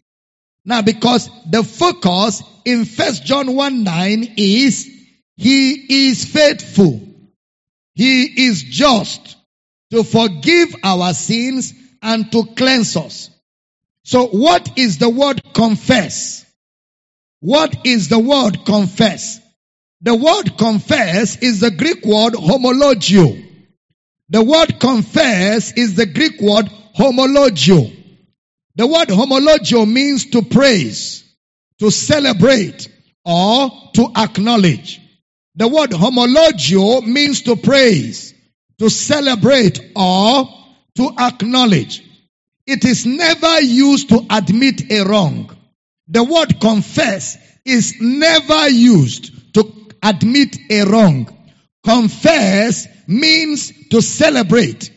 Now, because the focus in First John 1 9 is He is faithful. He is just to forgive our sins and to cleanse us. So what is the word confess? What is the word confess? The word confess is the Greek word homologeo. The word confess is the Greek word homologeo. The word homologeo means to praise, to celebrate, or to acknowledge. The word homologeo means to praise, to celebrate, or to acknowledge. It is never used to admit a wrong. The word confess is never used to admit a wrong. Confess means to celebrate,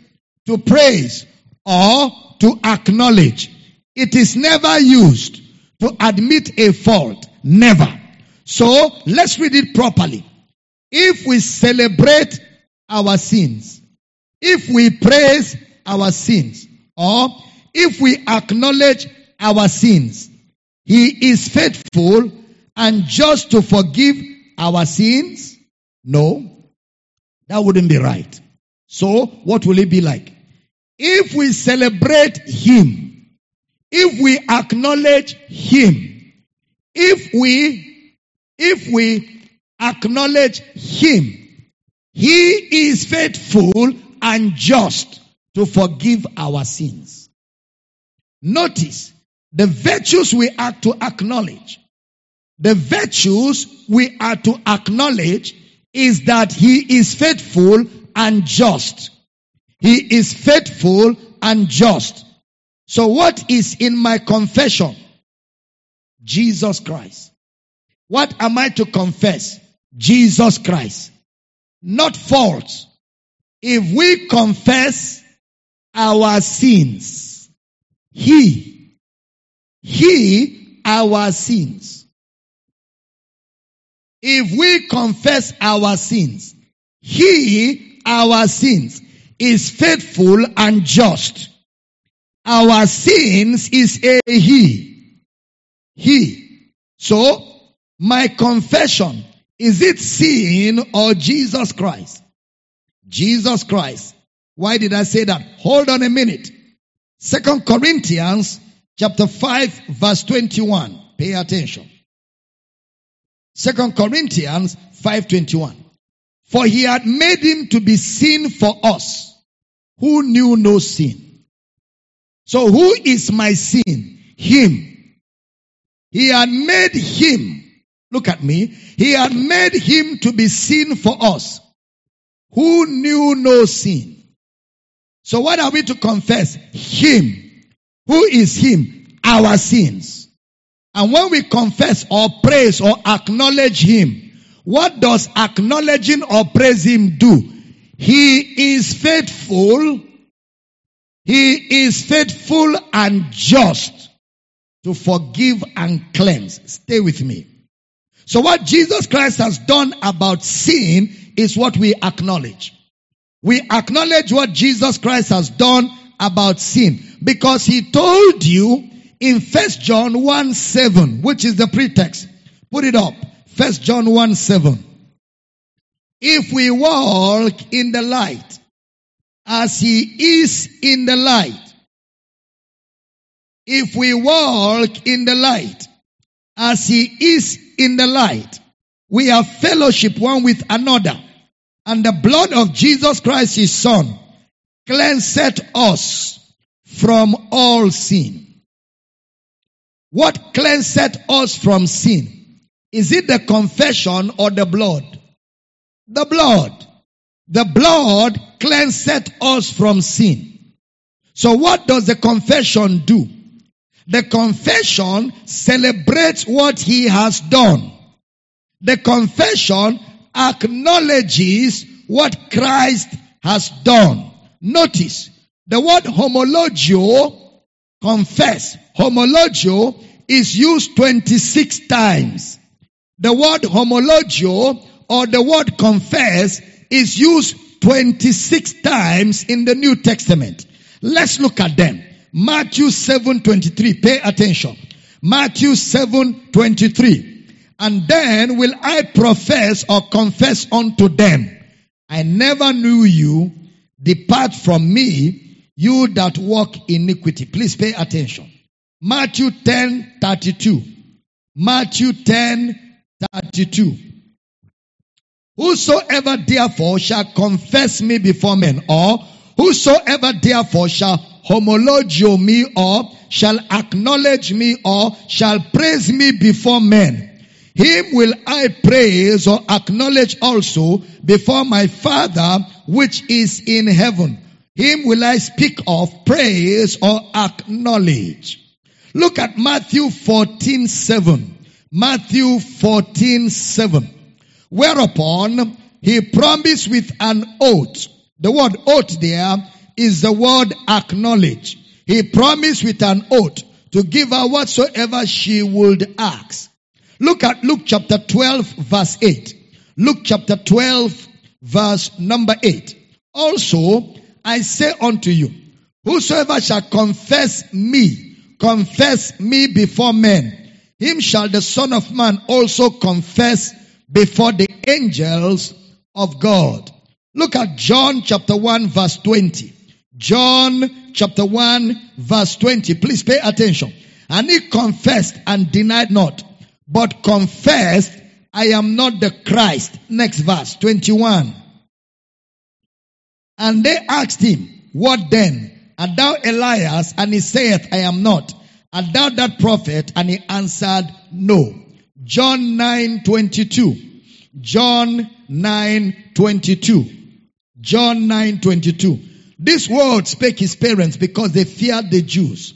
to praise, or to acknowledge. It is never used to admit a fault. Never. So let's read it properly. If we celebrate our sins, if we praise our sins, or if we acknowledge our sins, He is faithful and just to forgive our sins? No, that wouldn't be right. So, what will it be like? If we celebrate Him, if we acknowledge Him, if we, if we acknowledge Him, He is faithful and just to forgive our sins. Notice the virtues we are to acknowledge. The virtues we are to acknowledge is that He is faithful and just. He is faithful and just. So what is in my confession? Jesus Christ. What am I to confess? Jesus Christ. Not faults. If we confess our sins, He, He, our sins. If we confess our sins, He, our sins, is faithful and just. Our sins is a He. He. So, my confession, is it sin or Jesus Christ? Jesus Christ. Why did I say that? Hold on a minute. Second Corinthians chapter 5 verse 21. Pay attention. Second Corinthians 5:21. For he had made him to be sin for us who knew no sin. So who is my sin? Him. He had made him, look at me, he had made him to be sin for us who knew no sin. So what are we to confess? Him. Who is him? Our sins. And when we confess or praise or acknowledge him, what does acknowledging or praise him do? He is faithful. He is faithful and just to forgive and cleanse. Stay with me. So what Jesus Christ has done about sin is what we acknowledge. We acknowledge what Jesus Christ has done about sin because he told you in First John 1 7, which is the pretext. Put it up. First John 1 7. If we walk in the light as he is in the light, if we walk in the light as he is in the light, we have fellowship one with another and the blood of Jesus Christ, his son, cleanseth us from all sin. What cleanseth us from sin? Is it the confession or the blood? The blood. The blood cleanseth us from sin. So what does the confession do? The confession celebrates what he has done. The confession acknowledges what Christ has done. Notice the word homologeo, confess, homologeo is used 26 times. The word homologeo or the word confess is used 26 times in the New Testament. Let's look at them. Matthew 7:23. Pay attention. Matthew 7 23. And then will I profess or confess unto them, I never knew you. Depart from me, you that walk iniquity. Please pay attention. Matthew 10 32. Matthew 10 32. Whosoever therefore shall confess me before men, or whosoever therefore shall homologeo me, or shall acknowledge me, or shall praise me before men, him will I praise or acknowledge also before my Father which is in heaven. Him will I speak of, praise or acknowledge. Look at Matthew 14, 7. Matthew 14, 7. Whereupon he promised with an oath. The word oath there is the word acknowledge. He promised with an oath to give her whatsoever she would ask. Look at Luke chapter 12 verse 8. Luke chapter 12 verse number 8. Also, I say unto you, whosoever shall confess me, confess me before men, him shall the Son of Man also confess before the angels of God. Look at John chapter 1 verse 20. John chapter 1 verse 20. Please pay attention. And he confessed and denied not, but confessed, I am not the Christ. Next verse, 21. And they asked him, What then? Art thou Elias? And he saith, I am not. Art thou that prophet? And he answered, No. John 9 22. John 9 22. John 9 22. This word spake his parents because they feared the Jews.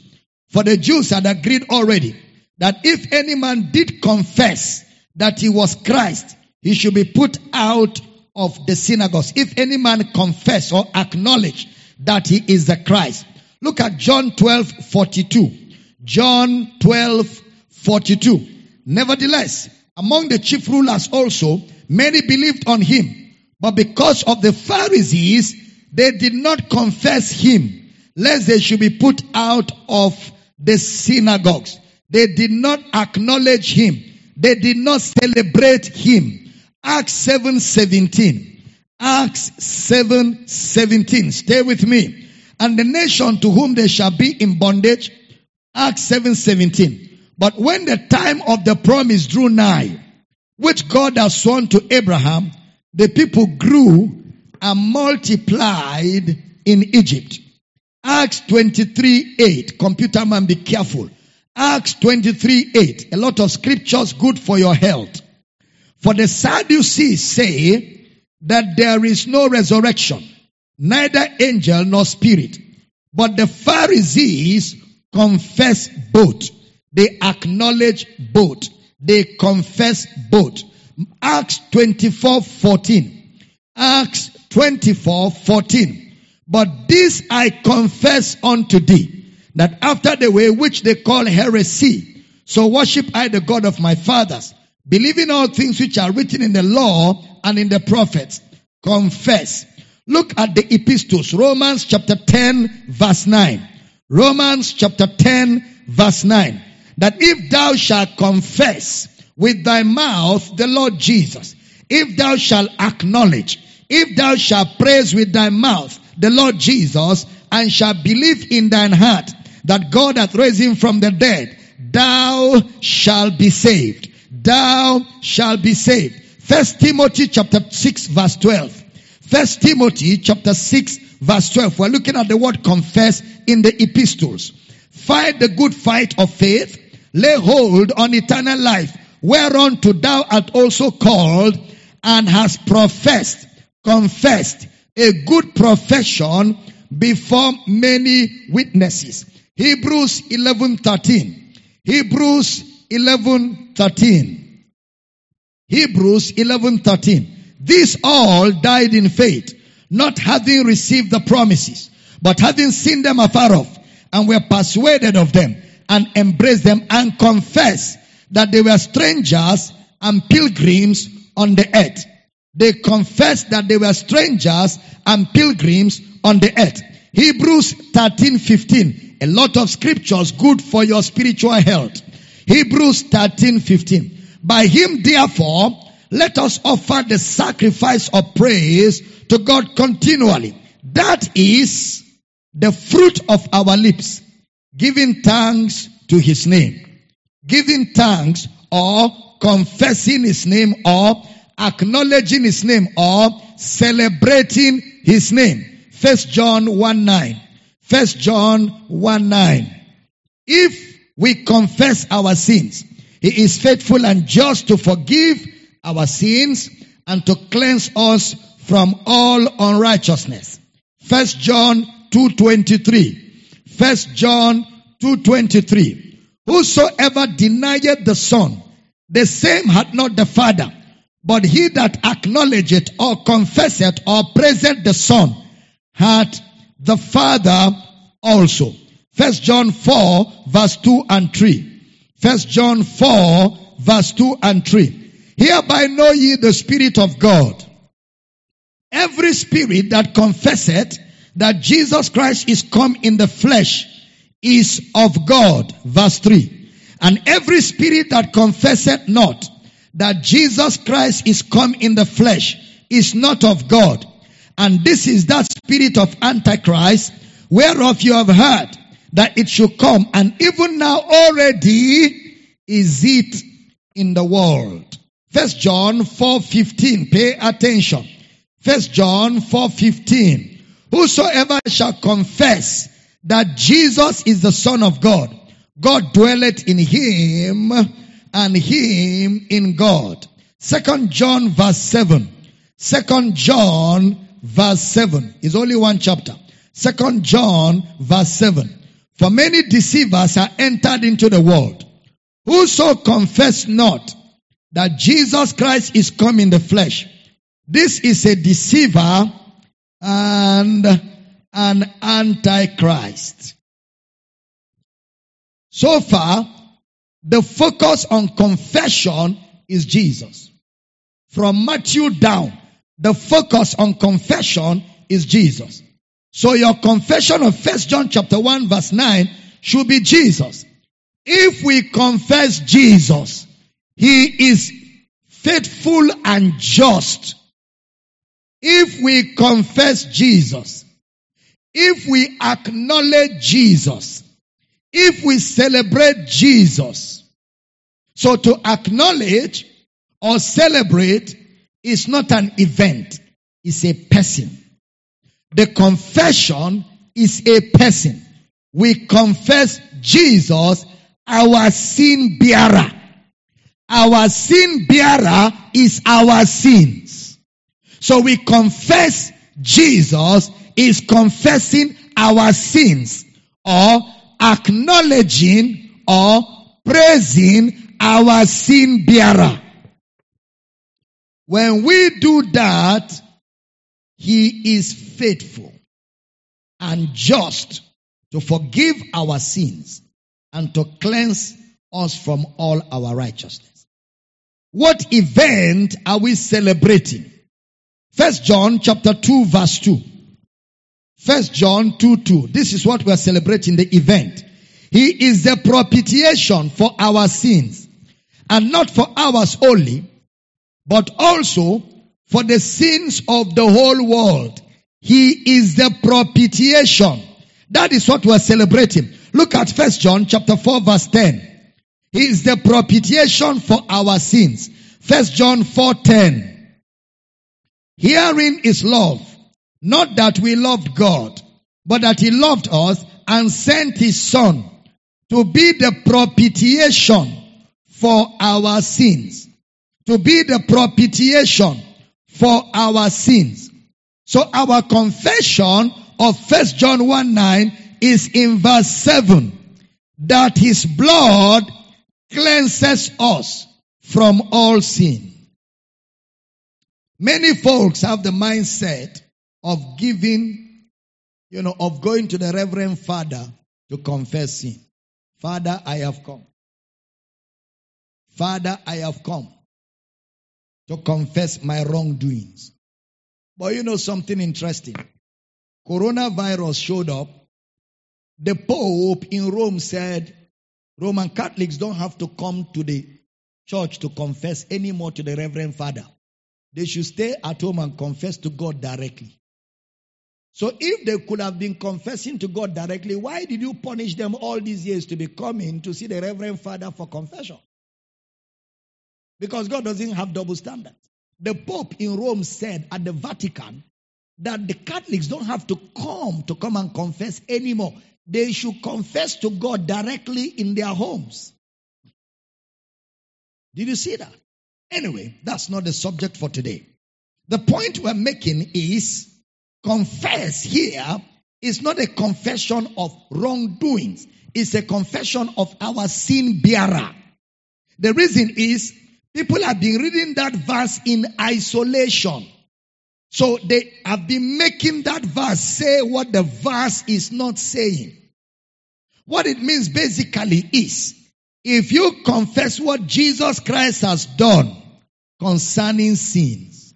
For the Jews had agreed already that if any man did confess that he was Christ, he should be put out of the synagogues. If any man confess or acknowledge that he is the Christ. Look at John 12, 42. John 12, 42. Nevertheless, among the chief rulers also, many believed on him. But because of the Pharisees, they did not confess him, lest they should be put out of the synagogues. They did not acknowledge him. They did not celebrate him. Acts 7 17. Acts 7 17. Stay with me. And the nation to whom they shall be in bondage. Acts 7 17. But when the time of the promise drew nigh, which God has sworn to Abraham, the people grew and multiplied in Egypt. Acts 23 8. Computer man, be careful. Acts 23 8. A lot of scriptures good for your health. For the Sadducees say that there is no resurrection, neither angel nor spirit. But the Pharisees confess both. They acknowledge both. They confess both. Acts 24 14. Acts 24 14. But this I confess unto thee, that after the way which they call heresy, so worship I the God of my fathers, believing all things which are written in the law and in the prophets. Confess. Look at the epistles. Romans chapter 10 verse 9. Romans chapter 10 verse 9. That if thou shalt confess with thy mouth the Lord Jesus, if thou shalt acknowledge, if thou shalt praise with thy mouth the Lord Jesus and shalt believe in thine heart that God hath raised him from the dead, thou shalt be saved. Thou shalt be saved. First Timothy chapter 6 verse 12. First Timothy chapter 6 verse 12. We're looking at the word confess in the epistles. Fight the good fight of faith. Lay hold on eternal life, whereunto thou art also called and has professed, confessed a good profession before many witnesses. Hebrews 11:13. Hebrews 11:13. Hebrews 11:13. These all died in faith, not having received the promises, but having seen them afar off, and were persuaded of them, and embraced them, and confessed that they were strangers and pilgrims on the earth. They confessed that they were strangers and pilgrims on the earth. Hebrews 13, 15. A lot of scriptures good for your spiritual health. Hebrews 13, 15. By him therefore, let us offer the sacrifice of praise to God continually. That is the fruit of our lips, giving thanks to his name. Giving thanks or confessing his name or acknowledging his name or celebrating his name. First John 1 9. First John 1 9. If we confess our sins, he is faithful and just to forgive our sins and to cleanse us from all unrighteousness. First John 2.23. First John 2.23. Whosoever denieth the Son, the same hath not the Father. But he that acknowledgeth or confesseth or praiseth the Son hath the Father also. First John 4 verse 2 and 3. First John 4 verse 2 and 3. Hereby know ye the Spirit of God. Every spirit that confesseth that Jesus Christ is come in the flesh is of God. Verse 3. And every spirit that confesseth not that Jesus Christ is come in the flesh is not of God. And this is that spirit of Antichrist whereof you have heard that it should come and even now already is it in the world. First John 4:15 pay attention. First John 4:15 Whosoever shall confess that Jesus is the son of God God dwelleth in him and him in God. Second John verse 7. Second John verse 7 is only one chapter. Second John verse 7. For many deceivers are entered into the world. Whoso confess not that Jesus Christ is come in the flesh. This is a deceiver and an antichrist. So far, the focus on confession is Jesus. From Matthew down, the focus on confession is Jesus. So your confession of First John chapter 1 verse 9 should be Jesus. If we confess Jesus, He is faithful and just. If we confess Jesus, if we acknowledge Jesus, if we celebrate Jesus, so to acknowledge or celebrate is not an event, it's a person. The confession is a person. We confess Jesus, our sin bearer. Our sin bearer is our sins. So we confess Jesus is confessing our sins or acknowledging or praising our sin bearer. When we do that, he is faithful and just to forgive our sins and to cleanse us from all our righteousness. What event are we celebrating? First John chapter 2 verse 2. First John 2 2. This is what we are celebrating the event. He is the propitiation for our sins and not for ours only, but also for the sins of the whole world. He is the propitiation. That is what we are celebrating. Look at First John chapter 4 verse 10. He is the propitiation for our sins. First John 4:10. Herein is love, not that we loved God, but that he loved us and sent his son to be the propitiation for our sins. To be the propitiation for our sins. So our confession of First John 1 9 is in verse 7 that his blood cleanses us from all sin. Many folks have the mindset of giving, you know, of going to the Reverend Father to confess sin. Father, I have come. Father, I have come to confess my wrongdoings. But you know something interesting? Coronavirus showed up. The Pope in Rome said, Roman Catholics don't have to come to the church to confess anymore to the Reverend Father. They should stay at home and confess to God directly. So if they could have been confessing to God directly, why did you punish them all these years to be coming to see the Reverend Father for confession? Because God doesn't have double standards. The Pope in Rome said at the Vatican that the Catholics don't have to come to come and confess anymore. They should confess to God directly in their homes. Did you see that? Anyway, that's not the subject for today. The point we're making is confess here is not a confession of wrongdoings. It's a confession of our sin bearer. The reason is people have been reading that verse in isolation. So they have been making that verse say what the verse is not saying. What it means basically is if you confess what Jesus Christ has done concerning sins,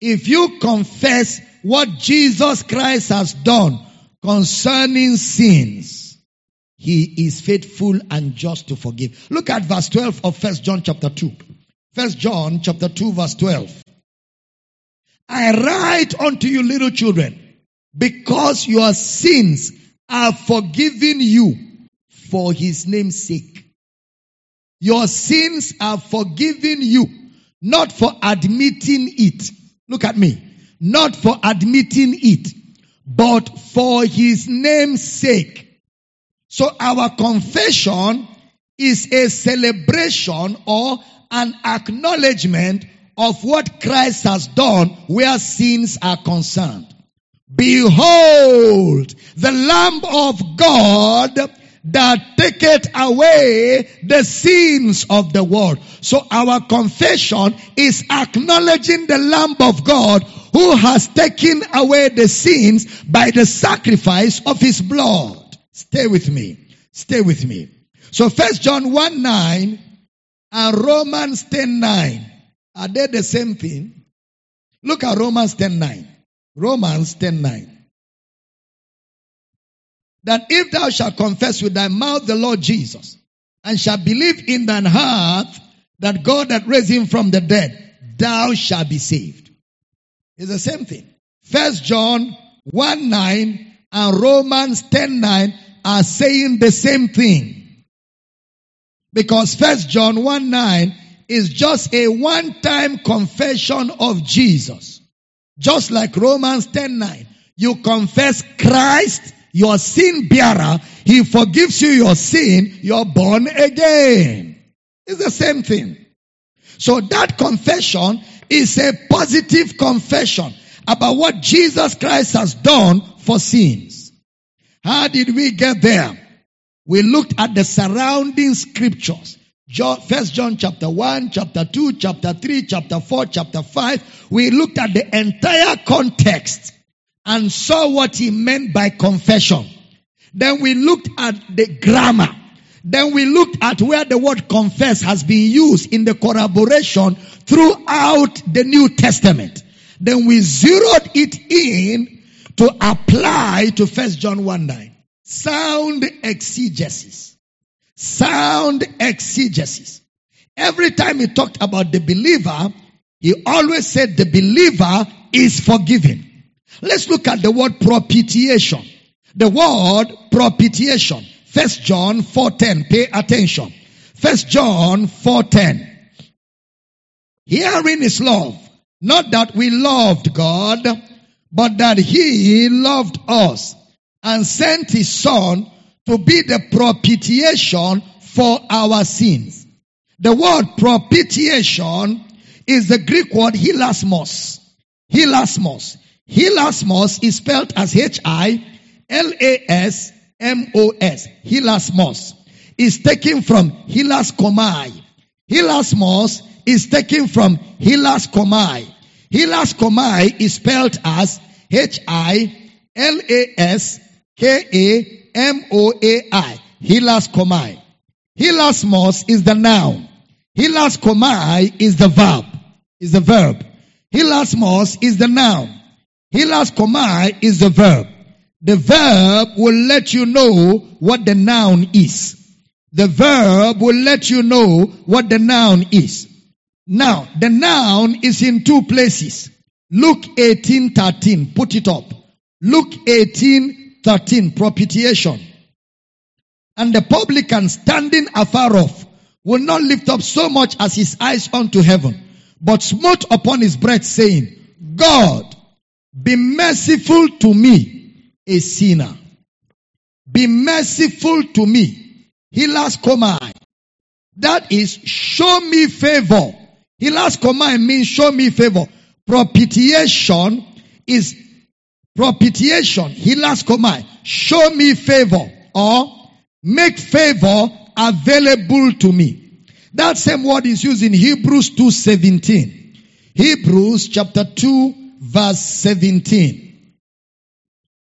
if you confess what Jesus Christ has done concerning sins, he is faithful and just to forgive. Look at verse 12 of First John chapter 2. First John chapter 2 verse 12. I write unto you little children because your sins are forgiven you for his name's sake. Your sins are forgiven you, not for admitting it. Look at me. Not for admitting it, but for his name's sake. So our confession is a celebration or an acknowledgement of what Christ has done where sins are concerned. Behold, the Lamb of God that taketh away the sins of the world. So our confession is acknowledging the Lamb of God who has taken away the sins by the sacrifice of his blood. Stay with me. Stay with me. So first John 1 9 and Romans 10 9. Are they the same thing? Look at Romans 10 9. Romans 10 9. That if thou shalt confess with thy mouth the Lord Jesus and shalt believe in thine heart that God hath raised him from the dead, thou shalt be saved. It's the same thing. First John 1 9 and Romans 10 9 are saying the same thing. Because First John 1 9 is just a one time confession of Jesus. Just like Romans 10 9. You confess Christ, your sin bearer, He forgives you your sin, you're born again. It's the same thing. So that confession is a positive confession about what Jesus Christ has done for sins. How did we get there? We looked at the surrounding scriptures. First John chapter 1, chapter 2, chapter 3, chapter 4, chapter 5. We looked at the entire context and saw what he meant by confession. Then we looked at the grammar. Then we looked at where the word confess has been used in the corroboration throughout the New Testament. Then we zeroed it in to apply to First John 1 9. Sound exegesis. Sound exegesis. Every time he talked about the believer, he always said the believer is forgiven. Let's look at the word propitiation. The word propitiation. First John 4:10. Pay attention. First John 4:10. Herein is love, not that we loved God, but that He loved us and sent His Son to be the propitiation for our sins. The word propitiation is the Greek word hilasmos. Hilasmos. Hilasmos is spelled as H-I-L-A-S-M-O-S. Hilasmos is taken from hilaskomai. Hilasmos is taken from hilaskomai. Hilaskomai is spelled as H-I-L-A-S-K-A-M-O-A-I. Hilaskomai. Hilasmos is the noun. Hilaskomai is the verb. Is the verb. Hilasmos is the noun. Hilaskomai is the verb. The verb will let you know what the noun is. The verb will let you know what the noun is. Now, the noun is in two places. Luke 18, 13. Put it up. Luke 18, 13. Propitiation. And the publican standing afar off will not lift up so much as his eyes unto heaven, but smote upon his breast saying, God, be merciful to me, a sinner. Be merciful to me. Hilaskomai. That is, show me favor. Hilaskomai means show me favor. Propitiation is propitiation. Hilaskomai. Show me favor or make favor available to me. That same word is used in Hebrews 2:17. Hebrews chapter 2 verse 17.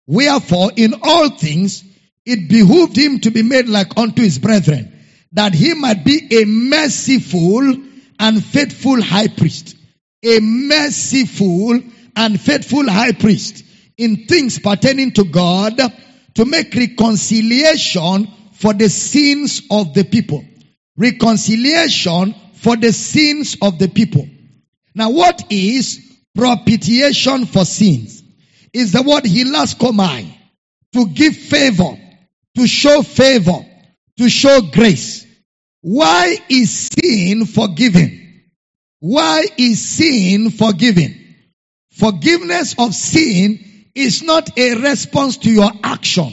Wherefore in all things it behooved him to be made like unto his brethren, that he might be a merciful and faithful high priest. A merciful and faithful high priest in things pertaining to God to make reconciliation for the sins of the people. Reconciliation for the sins of the people. Now what is propitiation for sins? Is the word hilaskomai. To give favor. To show favor. To show grace. Why is sin forgiven? Why is sin forgiven? Forgiveness of sin is not a response to your action.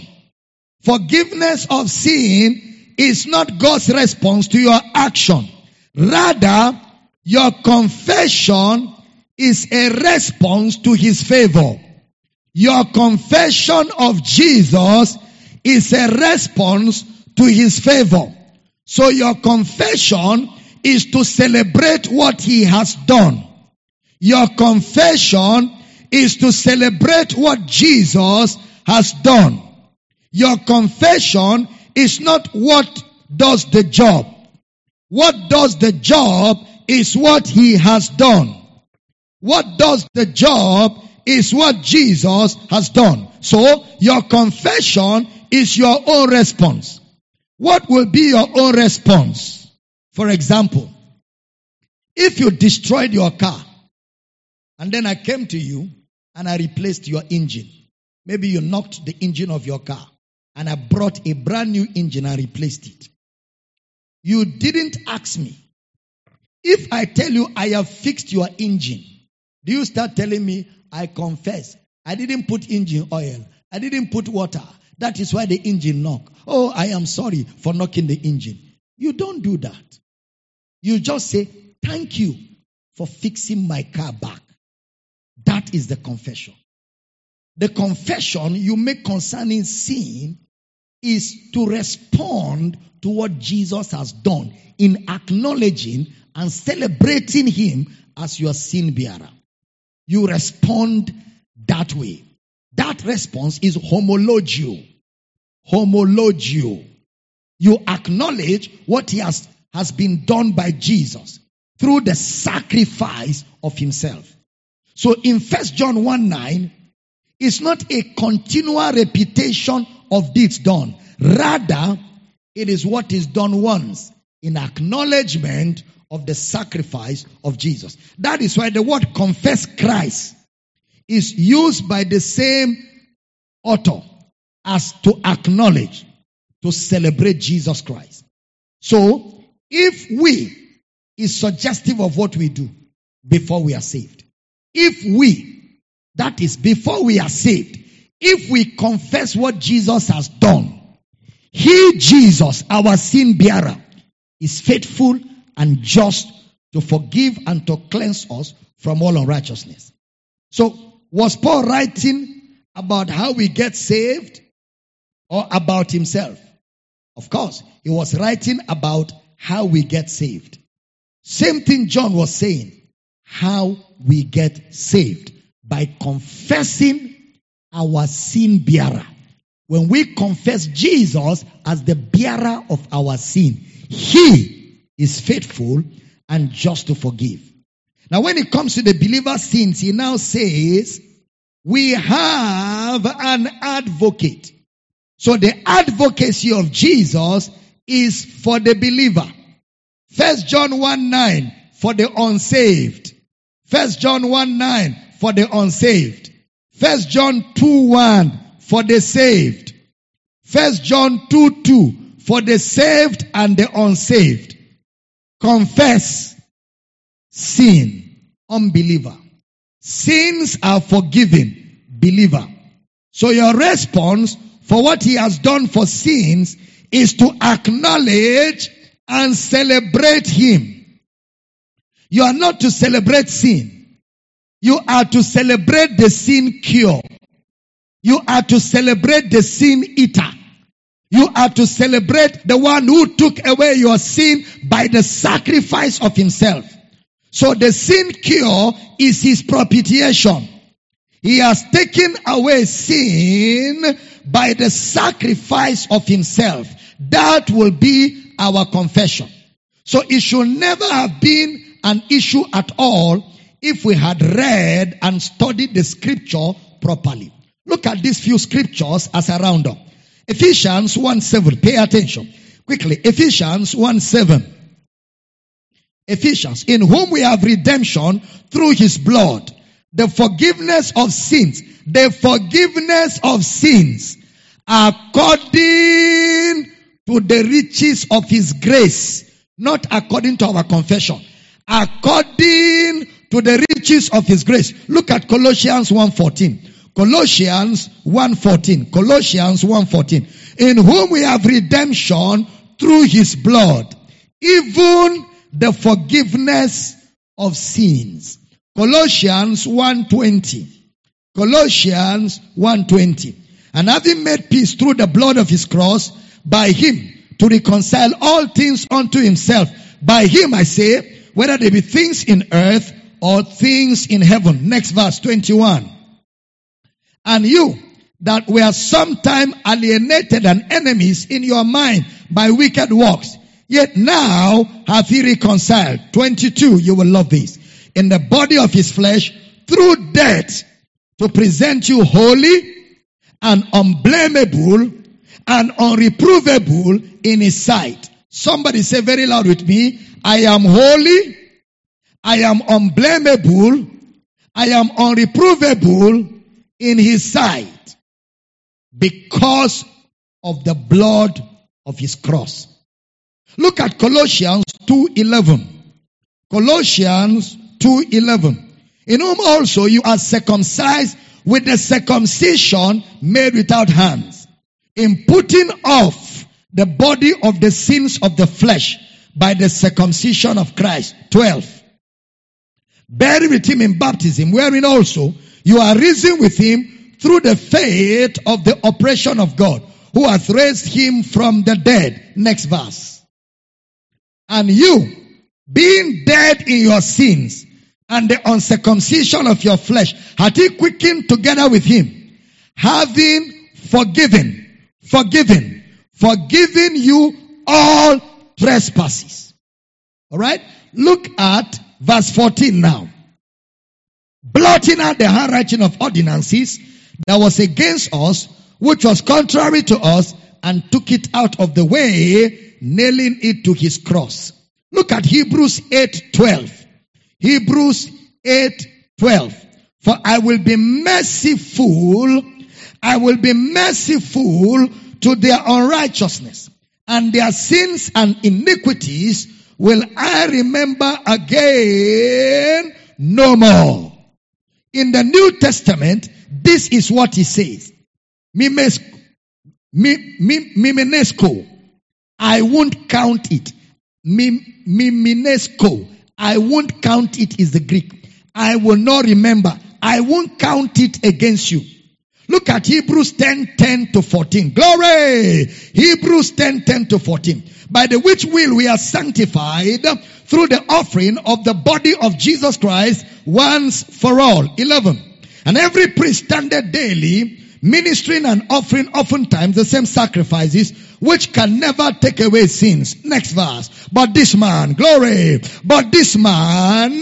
Forgiveness of sin is not God's response to your action. Rather, your confession is a response to his favor. Your confession of Jesus is a response to his favor. So your confession is to celebrate what he has done. Your confession is to celebrate what Jesus has done. Your confession is not what does the job. What does the job is what he has done. What does the job is what Jesus has done. So your confession is your own response. What will be your own response? For example, if you destroyed your car and then I came to you and I replaced your engine. Maybe you knocked the engine of your car and I brought a brand new engine and replaced it. You didn't ask me. If I tell you I have fixed your engine, do you start telling me, I confess, I didn't put engine oil, I didn't put water. That is why the engine knocked. Oh, I am sorry for knocking the engine. You don't do that. You just say, thank you for fixing my car back. That is the confession. The confession you make concerning sin is to respond to what Jesus has done in acknowledging and celebrating Him as your sin bearer. You respond that way. That response is homologeo. Homologeo. You acknowledge what he has, has been done by Jesus through the sacrifice of himself. So in First John 1 9, it's not a continual repetition of deeds done. Rather, it is what is done once in acknowledgement of the sacrifice of Jesus. That is why the word confess Christ is used by the same author as to acknowledge, to celebrate Jesus Christ. So, if we is suggestive of what we do before we are saved. If we, that is before we are saved, if we confess what Jesus has done, He, Jesus, our sin bearer, is faithful and just to forgive and to cleanse us from all unrighteousness. So, was Paul writing about how we get saved or about himself? Of course, he was writing about how we get saved. Same thing John was saying. How we get saved by confessing our sin bearer. When we confess Jesus as the bearer of our sin, he is faithful and just to forgive. Now, when it comes to the believer's sins, he now says, we have an advocate. So the advocacy of Jesus is for the believer. First John 1 9 for the unsaved. First John 1 9 for the unsaved. First John 2 1 for the saved. First John 2 2 for the saved and the unsaved. Confess sin, unbeliever. Sins are forgiven, believer. So your response for what he has done for sins is to acknowledge and celebrate him. You are not to celebrate sin. You are to celebrate the sin cure. You are to celebrate the sin eater. You are to celebrate the one who took away your sin by the sacrifice of himself. So the sin cure is his propitiation. He has taken away sin by the sacrifice of himself. That will be our confession. So it should never have been an issue at all if we had read and studied the scripture properly. Look at these few scriptures as a roundup. Ephesians 1 7. Pay attention. Quickly. Ephesians 1 7. Ephesians, in whom we have redemption through his blood, the forgiveness of sins, the forgiveness of sins, according to the riches of his grace, not according to our confession, according to the riches of his grace. Look at Colossians 1:14. Colossians 1:14. Colossians 1:14. In whom we have redemption through his blood, even the forgiveness of sins. Colossians 1:20. Colossians 1:20. And having made peace through the blood of his cross, by him to reconcile all things unto himself. By him I say, whether they be things in earth or things in heaven. Next verse 21. And you that were sometime alienated and enemies in your mind by wicked works, Yet now hath he reconciled. 22, you will love this. In the body of his flesh through death to present you holy and unblameable and unreprovable in his sight. Somebody say very loud with me, I am holy, I am unblameable, I am unreprovable in his sight because of the blood of his cross. Look at Colossians 2:11. Colossians 2:11. In whom also you are circumcised with the circumcision made without hands, in putting off the body of the sins of the flesh by the circumcision of Christ. 12. Buried with him in baptism, wherein also you are risen with him through the faith of the operation of God, who hath raised him from the dead. Next verse. And you, being dead in your sins and the uncircumcision of your flesh, hath he quickened together with him, having forgiven, forgiven, forgiven you all trespasses. Alright? Look at verse 14 now. Blotting out the handwriting of ordinances that was against us, which was contrary to us, and took it out of the way, nailing it to his cross. Look at Hebrews 8:12. Hebrews 8:12. For I will be merciful, I will be merciful to their unrighteousness, and their sins and iniquities will I remember again no more. In the New Testament, this is what he says. Mimnesko. I won't count it. Mimnesko. I won't count it is the Greek. I will not remember. I won't count it against you. Look at Hebrews 10, 10 to 14. Glory! Hebrews 10, 10 to 14. By the which will we are sanctified through the offering of the body of Jesus Christ once for all. 11. And every priest standeth daily ministering and offering oftentimes the same sacrifices which can never take away sins. Next verse. But this man, glory, but this man,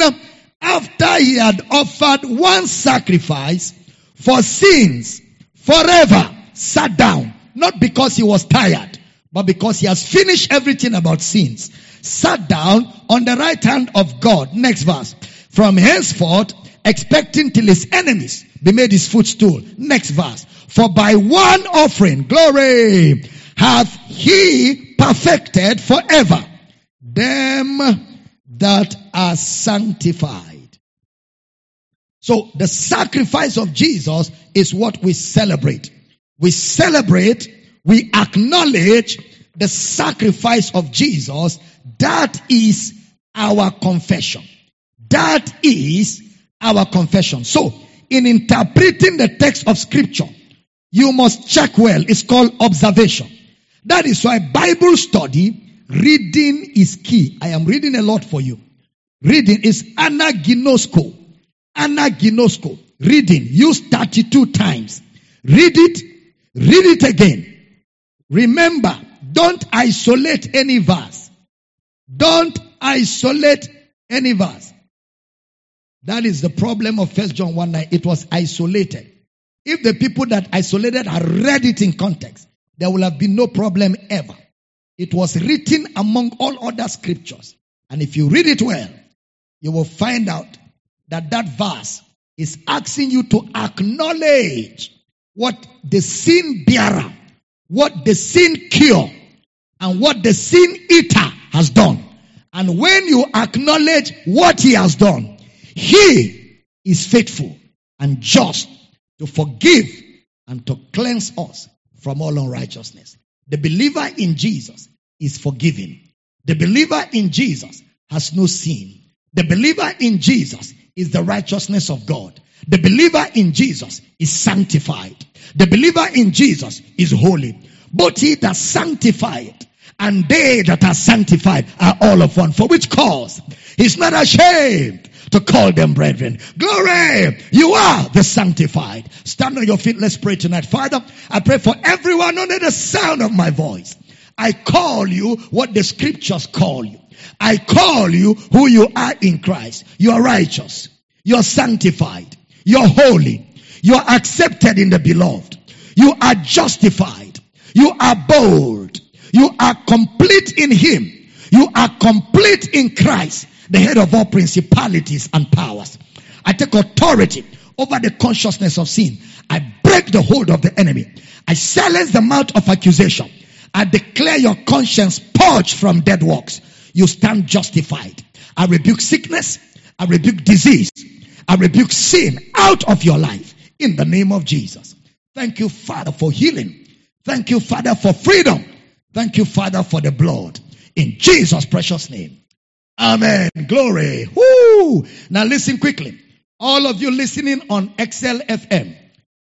after he had offered one sacrifice for sins forever, sat down. Not because he was tired, but because he has finished everything about sins, sat down on the right hand of God. Next verse. From henceforth, expecting till his enemies be made his footstool. Next verse. For by one offering, glory, hath he perfected forever them that are sanctified. So the sacrifice of Jesus is what we celebrate. We celebrate we acknowledge the sacrifice of Jesus, that is our confession. That is our confession. So, in interpreting the text of scripture, you must check well. It's called observation. That is why Bible study, reading is key. I am reading a lot for you. Reading is anaginosko. Anaginosko. Reading. Use 32 times. Read it. Read it again. Remember, don't isolate any verse. Don't isolate any verse. That is the problem of First John 1 9. It was isolated. If the people that isolated had read it in context, there will have been no problem ever. It was written among all other scriptures. And if you read it well, you will find out that that verse is asking you to acknowledge what the sin bearer what the sin cure and what the sin eater has done. And when you acknowledge what he has done, he is faithful and just to forgive and to cleanse us from all unrighteousness. The believer in Jesus is forgiven. The believer in Jesus has no sin. The believer in Jesus is the righteousness of God. The believer in Jesus is sanctified. The believer in Jesus is holy. Both he that sanctified and they that are sanctified are all of one. For which cause? He's not ashamed to call them brethren. Glory! You are the sanctified. Stand on your feet. Let's pray tonight. Father, I pray for everyone under the sound of my voice. I call you what the scriptures call you. I call you who you are in Christ. You are righteous. You are sanctified. You're holy. You are accepted in the beloved. You are justified. You are bold. You are complete in Him. You are complete in Christ, the head of all principalities and powers. I take authority over the consciousness of sin. I break the hold of the enemy. I silence the mouth of accusation. I declare your conscience purged from dead works. You stand justified. I rebuke sickness. I rebuke disease. I rebuke sin out of your life in the name of Jesus. Thank you, Father, for healing. Thank you, Father, for freedom. Thank you, Father, for the blood. In Jesus' precious name. Amen. Glory. Woo! Now listen quickly. All of you listening on XL FM.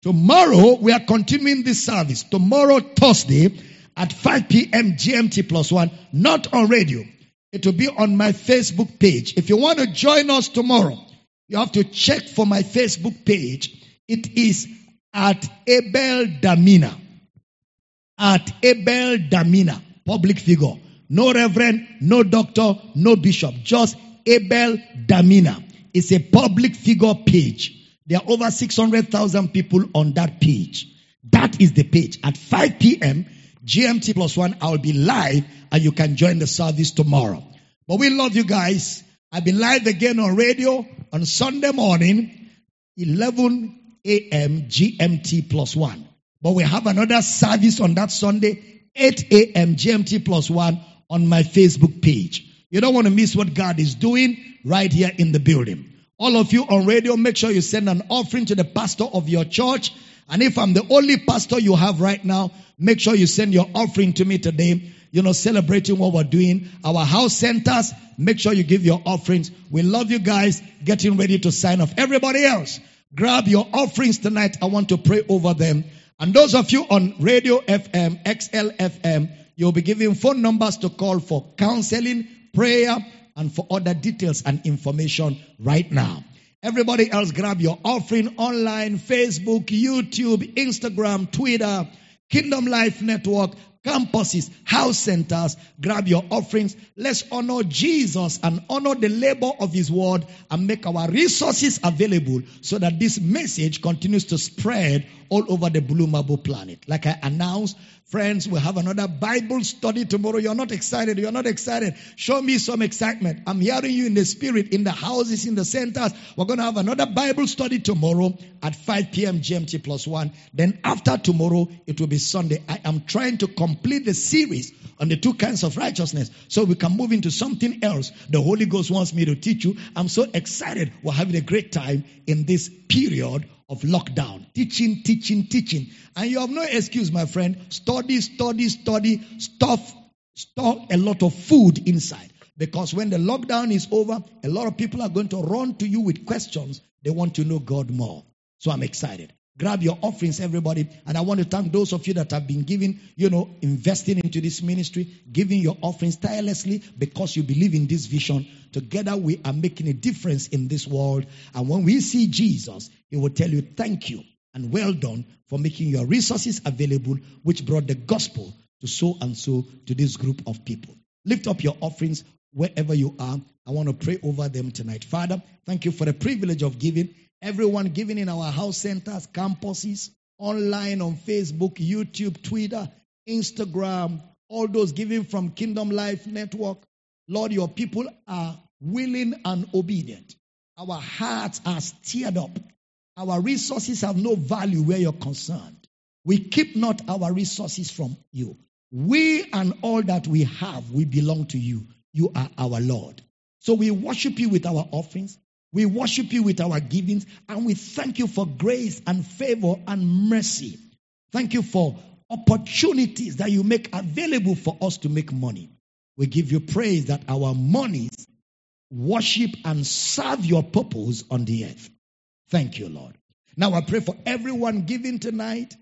Tomorrow we are continuing this service. Tomorrow, Thursday, at 5 p.m. GMT plus one, not on radio. It will be on my Facebook page. If you want to join us tomorrow, you have to check for my Facebook page. It is at Abel Damina. At Abel Damina, public figure. No reverend, no doctor, no bishop. Just Abel Damina. It's a public figure page. There are over 600,000 people on that page. That is the page. At 5 p.m., GMT plus one, I'll be live and you can join the service tomorrow. But we love you guys. I'll be live again on radio on Sunday morning, 11 a.m. GMT plus one. But we have another service on that Sunday, 8 a.m. GMT plus one on my Facebook page. You don't want to miss what God is doing right here in the building. All of you on radio, make sure you send an offering to the pastor of your church. And if I'm the only pastor you have right now, make sure you send your offering to me today. You know, celebrating what we're doing. Our house centers, make sure you give your offerings. We love you guys. Getting ready to sign off. Everybody else, grab your offerings tonight. I want to pray over them. And those of you on Radio FM, XLFM, you'll be given phone numbers to call for counseling, prayer, and for other details and information right now. Everybody else grab your offering online, Facebook, YouTube, Instagram, Twitter, Kingdom Life Network, campuses, house centers, grab your offerings. Let's honor Jesus and honor the labor of His word and make our resources available so that this message continues to spread all over the Blue Marble planet. Like I announced, friends, we'll have another Bible study tomorrow. You're not excited. You're not excited. Show me some excitement. I'm hearing you in the spirit, in the houses, in the centers. We're going to have another Bible study tomorrow at 5 p.m. GMT plus one. Then after tomorrow, it will be Sunday. I am trying to complete the series on the two kinds of righteousness so we can move into something else the Holy Ghost wants me to teach you. I'm so excited. We're having a great time in this period of lockdown. Teaching, teaching, teaching. And you have no excuse, my friend. Study, study, study, stuff, store a lot of food inside. Because when the lockdown is over, a lot of people are going to run to you with questions. They want to know God more. So I'm excited. Grab your offerings, everybody. And I want to thank those of you that have been giving, you know, investing into this ministry, giving your offerings tirelessly because you believe in this vision. Together we are making a difference in this world. And when we see Jesus, he will tell you, thank you and well done for making your resources available, which brought the gospel to so and so to this group of people. Lift up your offerings wherever you are. I want to pray over them tonight. Father, thank you for the privilege of giving. Everyone giving in our house centers, campuses, online on Facebook, YouTube, Twitter, Instagram, all those giving from Kingdom Life Network. Lord, your people are willing and obedient. Our hearts are stirred up. Our resources have no value where you're concerned. We keep not our resources from you. We and all that we have, we belong to you. You are our Lord. So we worship you with our offerings. We worship you with our givings and we thank you for grace and favor and mercy. Thank you for opportunities that you make available for us to make money. We give you praise that our monies worship and serve your purpose on the earth. Thank you, Lord. Now I pray for everyone giving tonight.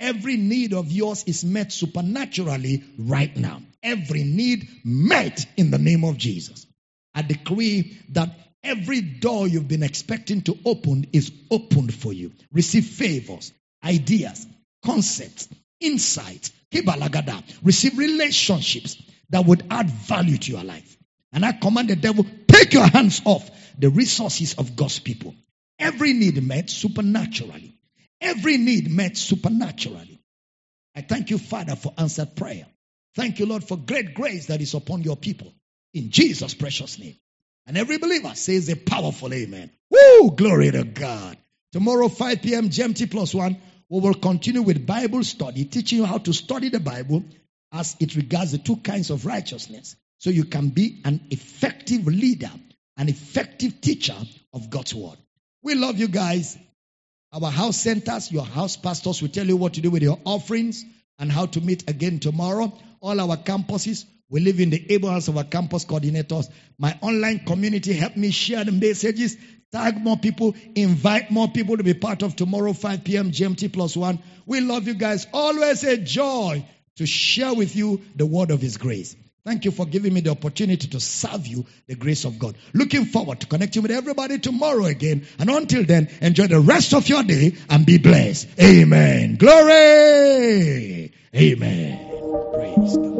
Every need of yours is met supernaturally right now. Every need met in the name of Jesus. I decree that Every door you've been expecting to open is opened for you. Receive favors, ideas, concepts, insights. Kibalagada. Receive relationships that would add value to your life. And I command the devil, take your hands off the resources of God's people. Every need met supernaturally. Every need met supernaturally. I thank you, Father, for answered prayer. Thank you, Lord, for great grace that is upon your people. In Jesus' precious name. And every believer says a powerful amen. Woo! Glory to God. Tomorrow, 5 p.m. GMT plus one, we will continue with Bible study, teaching you how to study the Bible as it regards the two kinds of righteousness. So you can be an effective leader, an effective teacher of God's word. We love you guys. Our house centers, your house pastors will tell you what to do with your offerings and how to meet again tomorrow. All our campuses, we live in the able hands of our campus coordinators. My online community help me share the messages, tag more people, invite more people to be part of tomorrow 5 p.m. GMT plus one. We love you guys. Always a joy to share with you the word of His grace. Thank you for giving me the opportunity to serve you the grace of God. Looking forward to connecting with everybody tomorrow again. And until then, enjoy the rest of your day and be blessed. Amen. Glory. Amen. Praise God.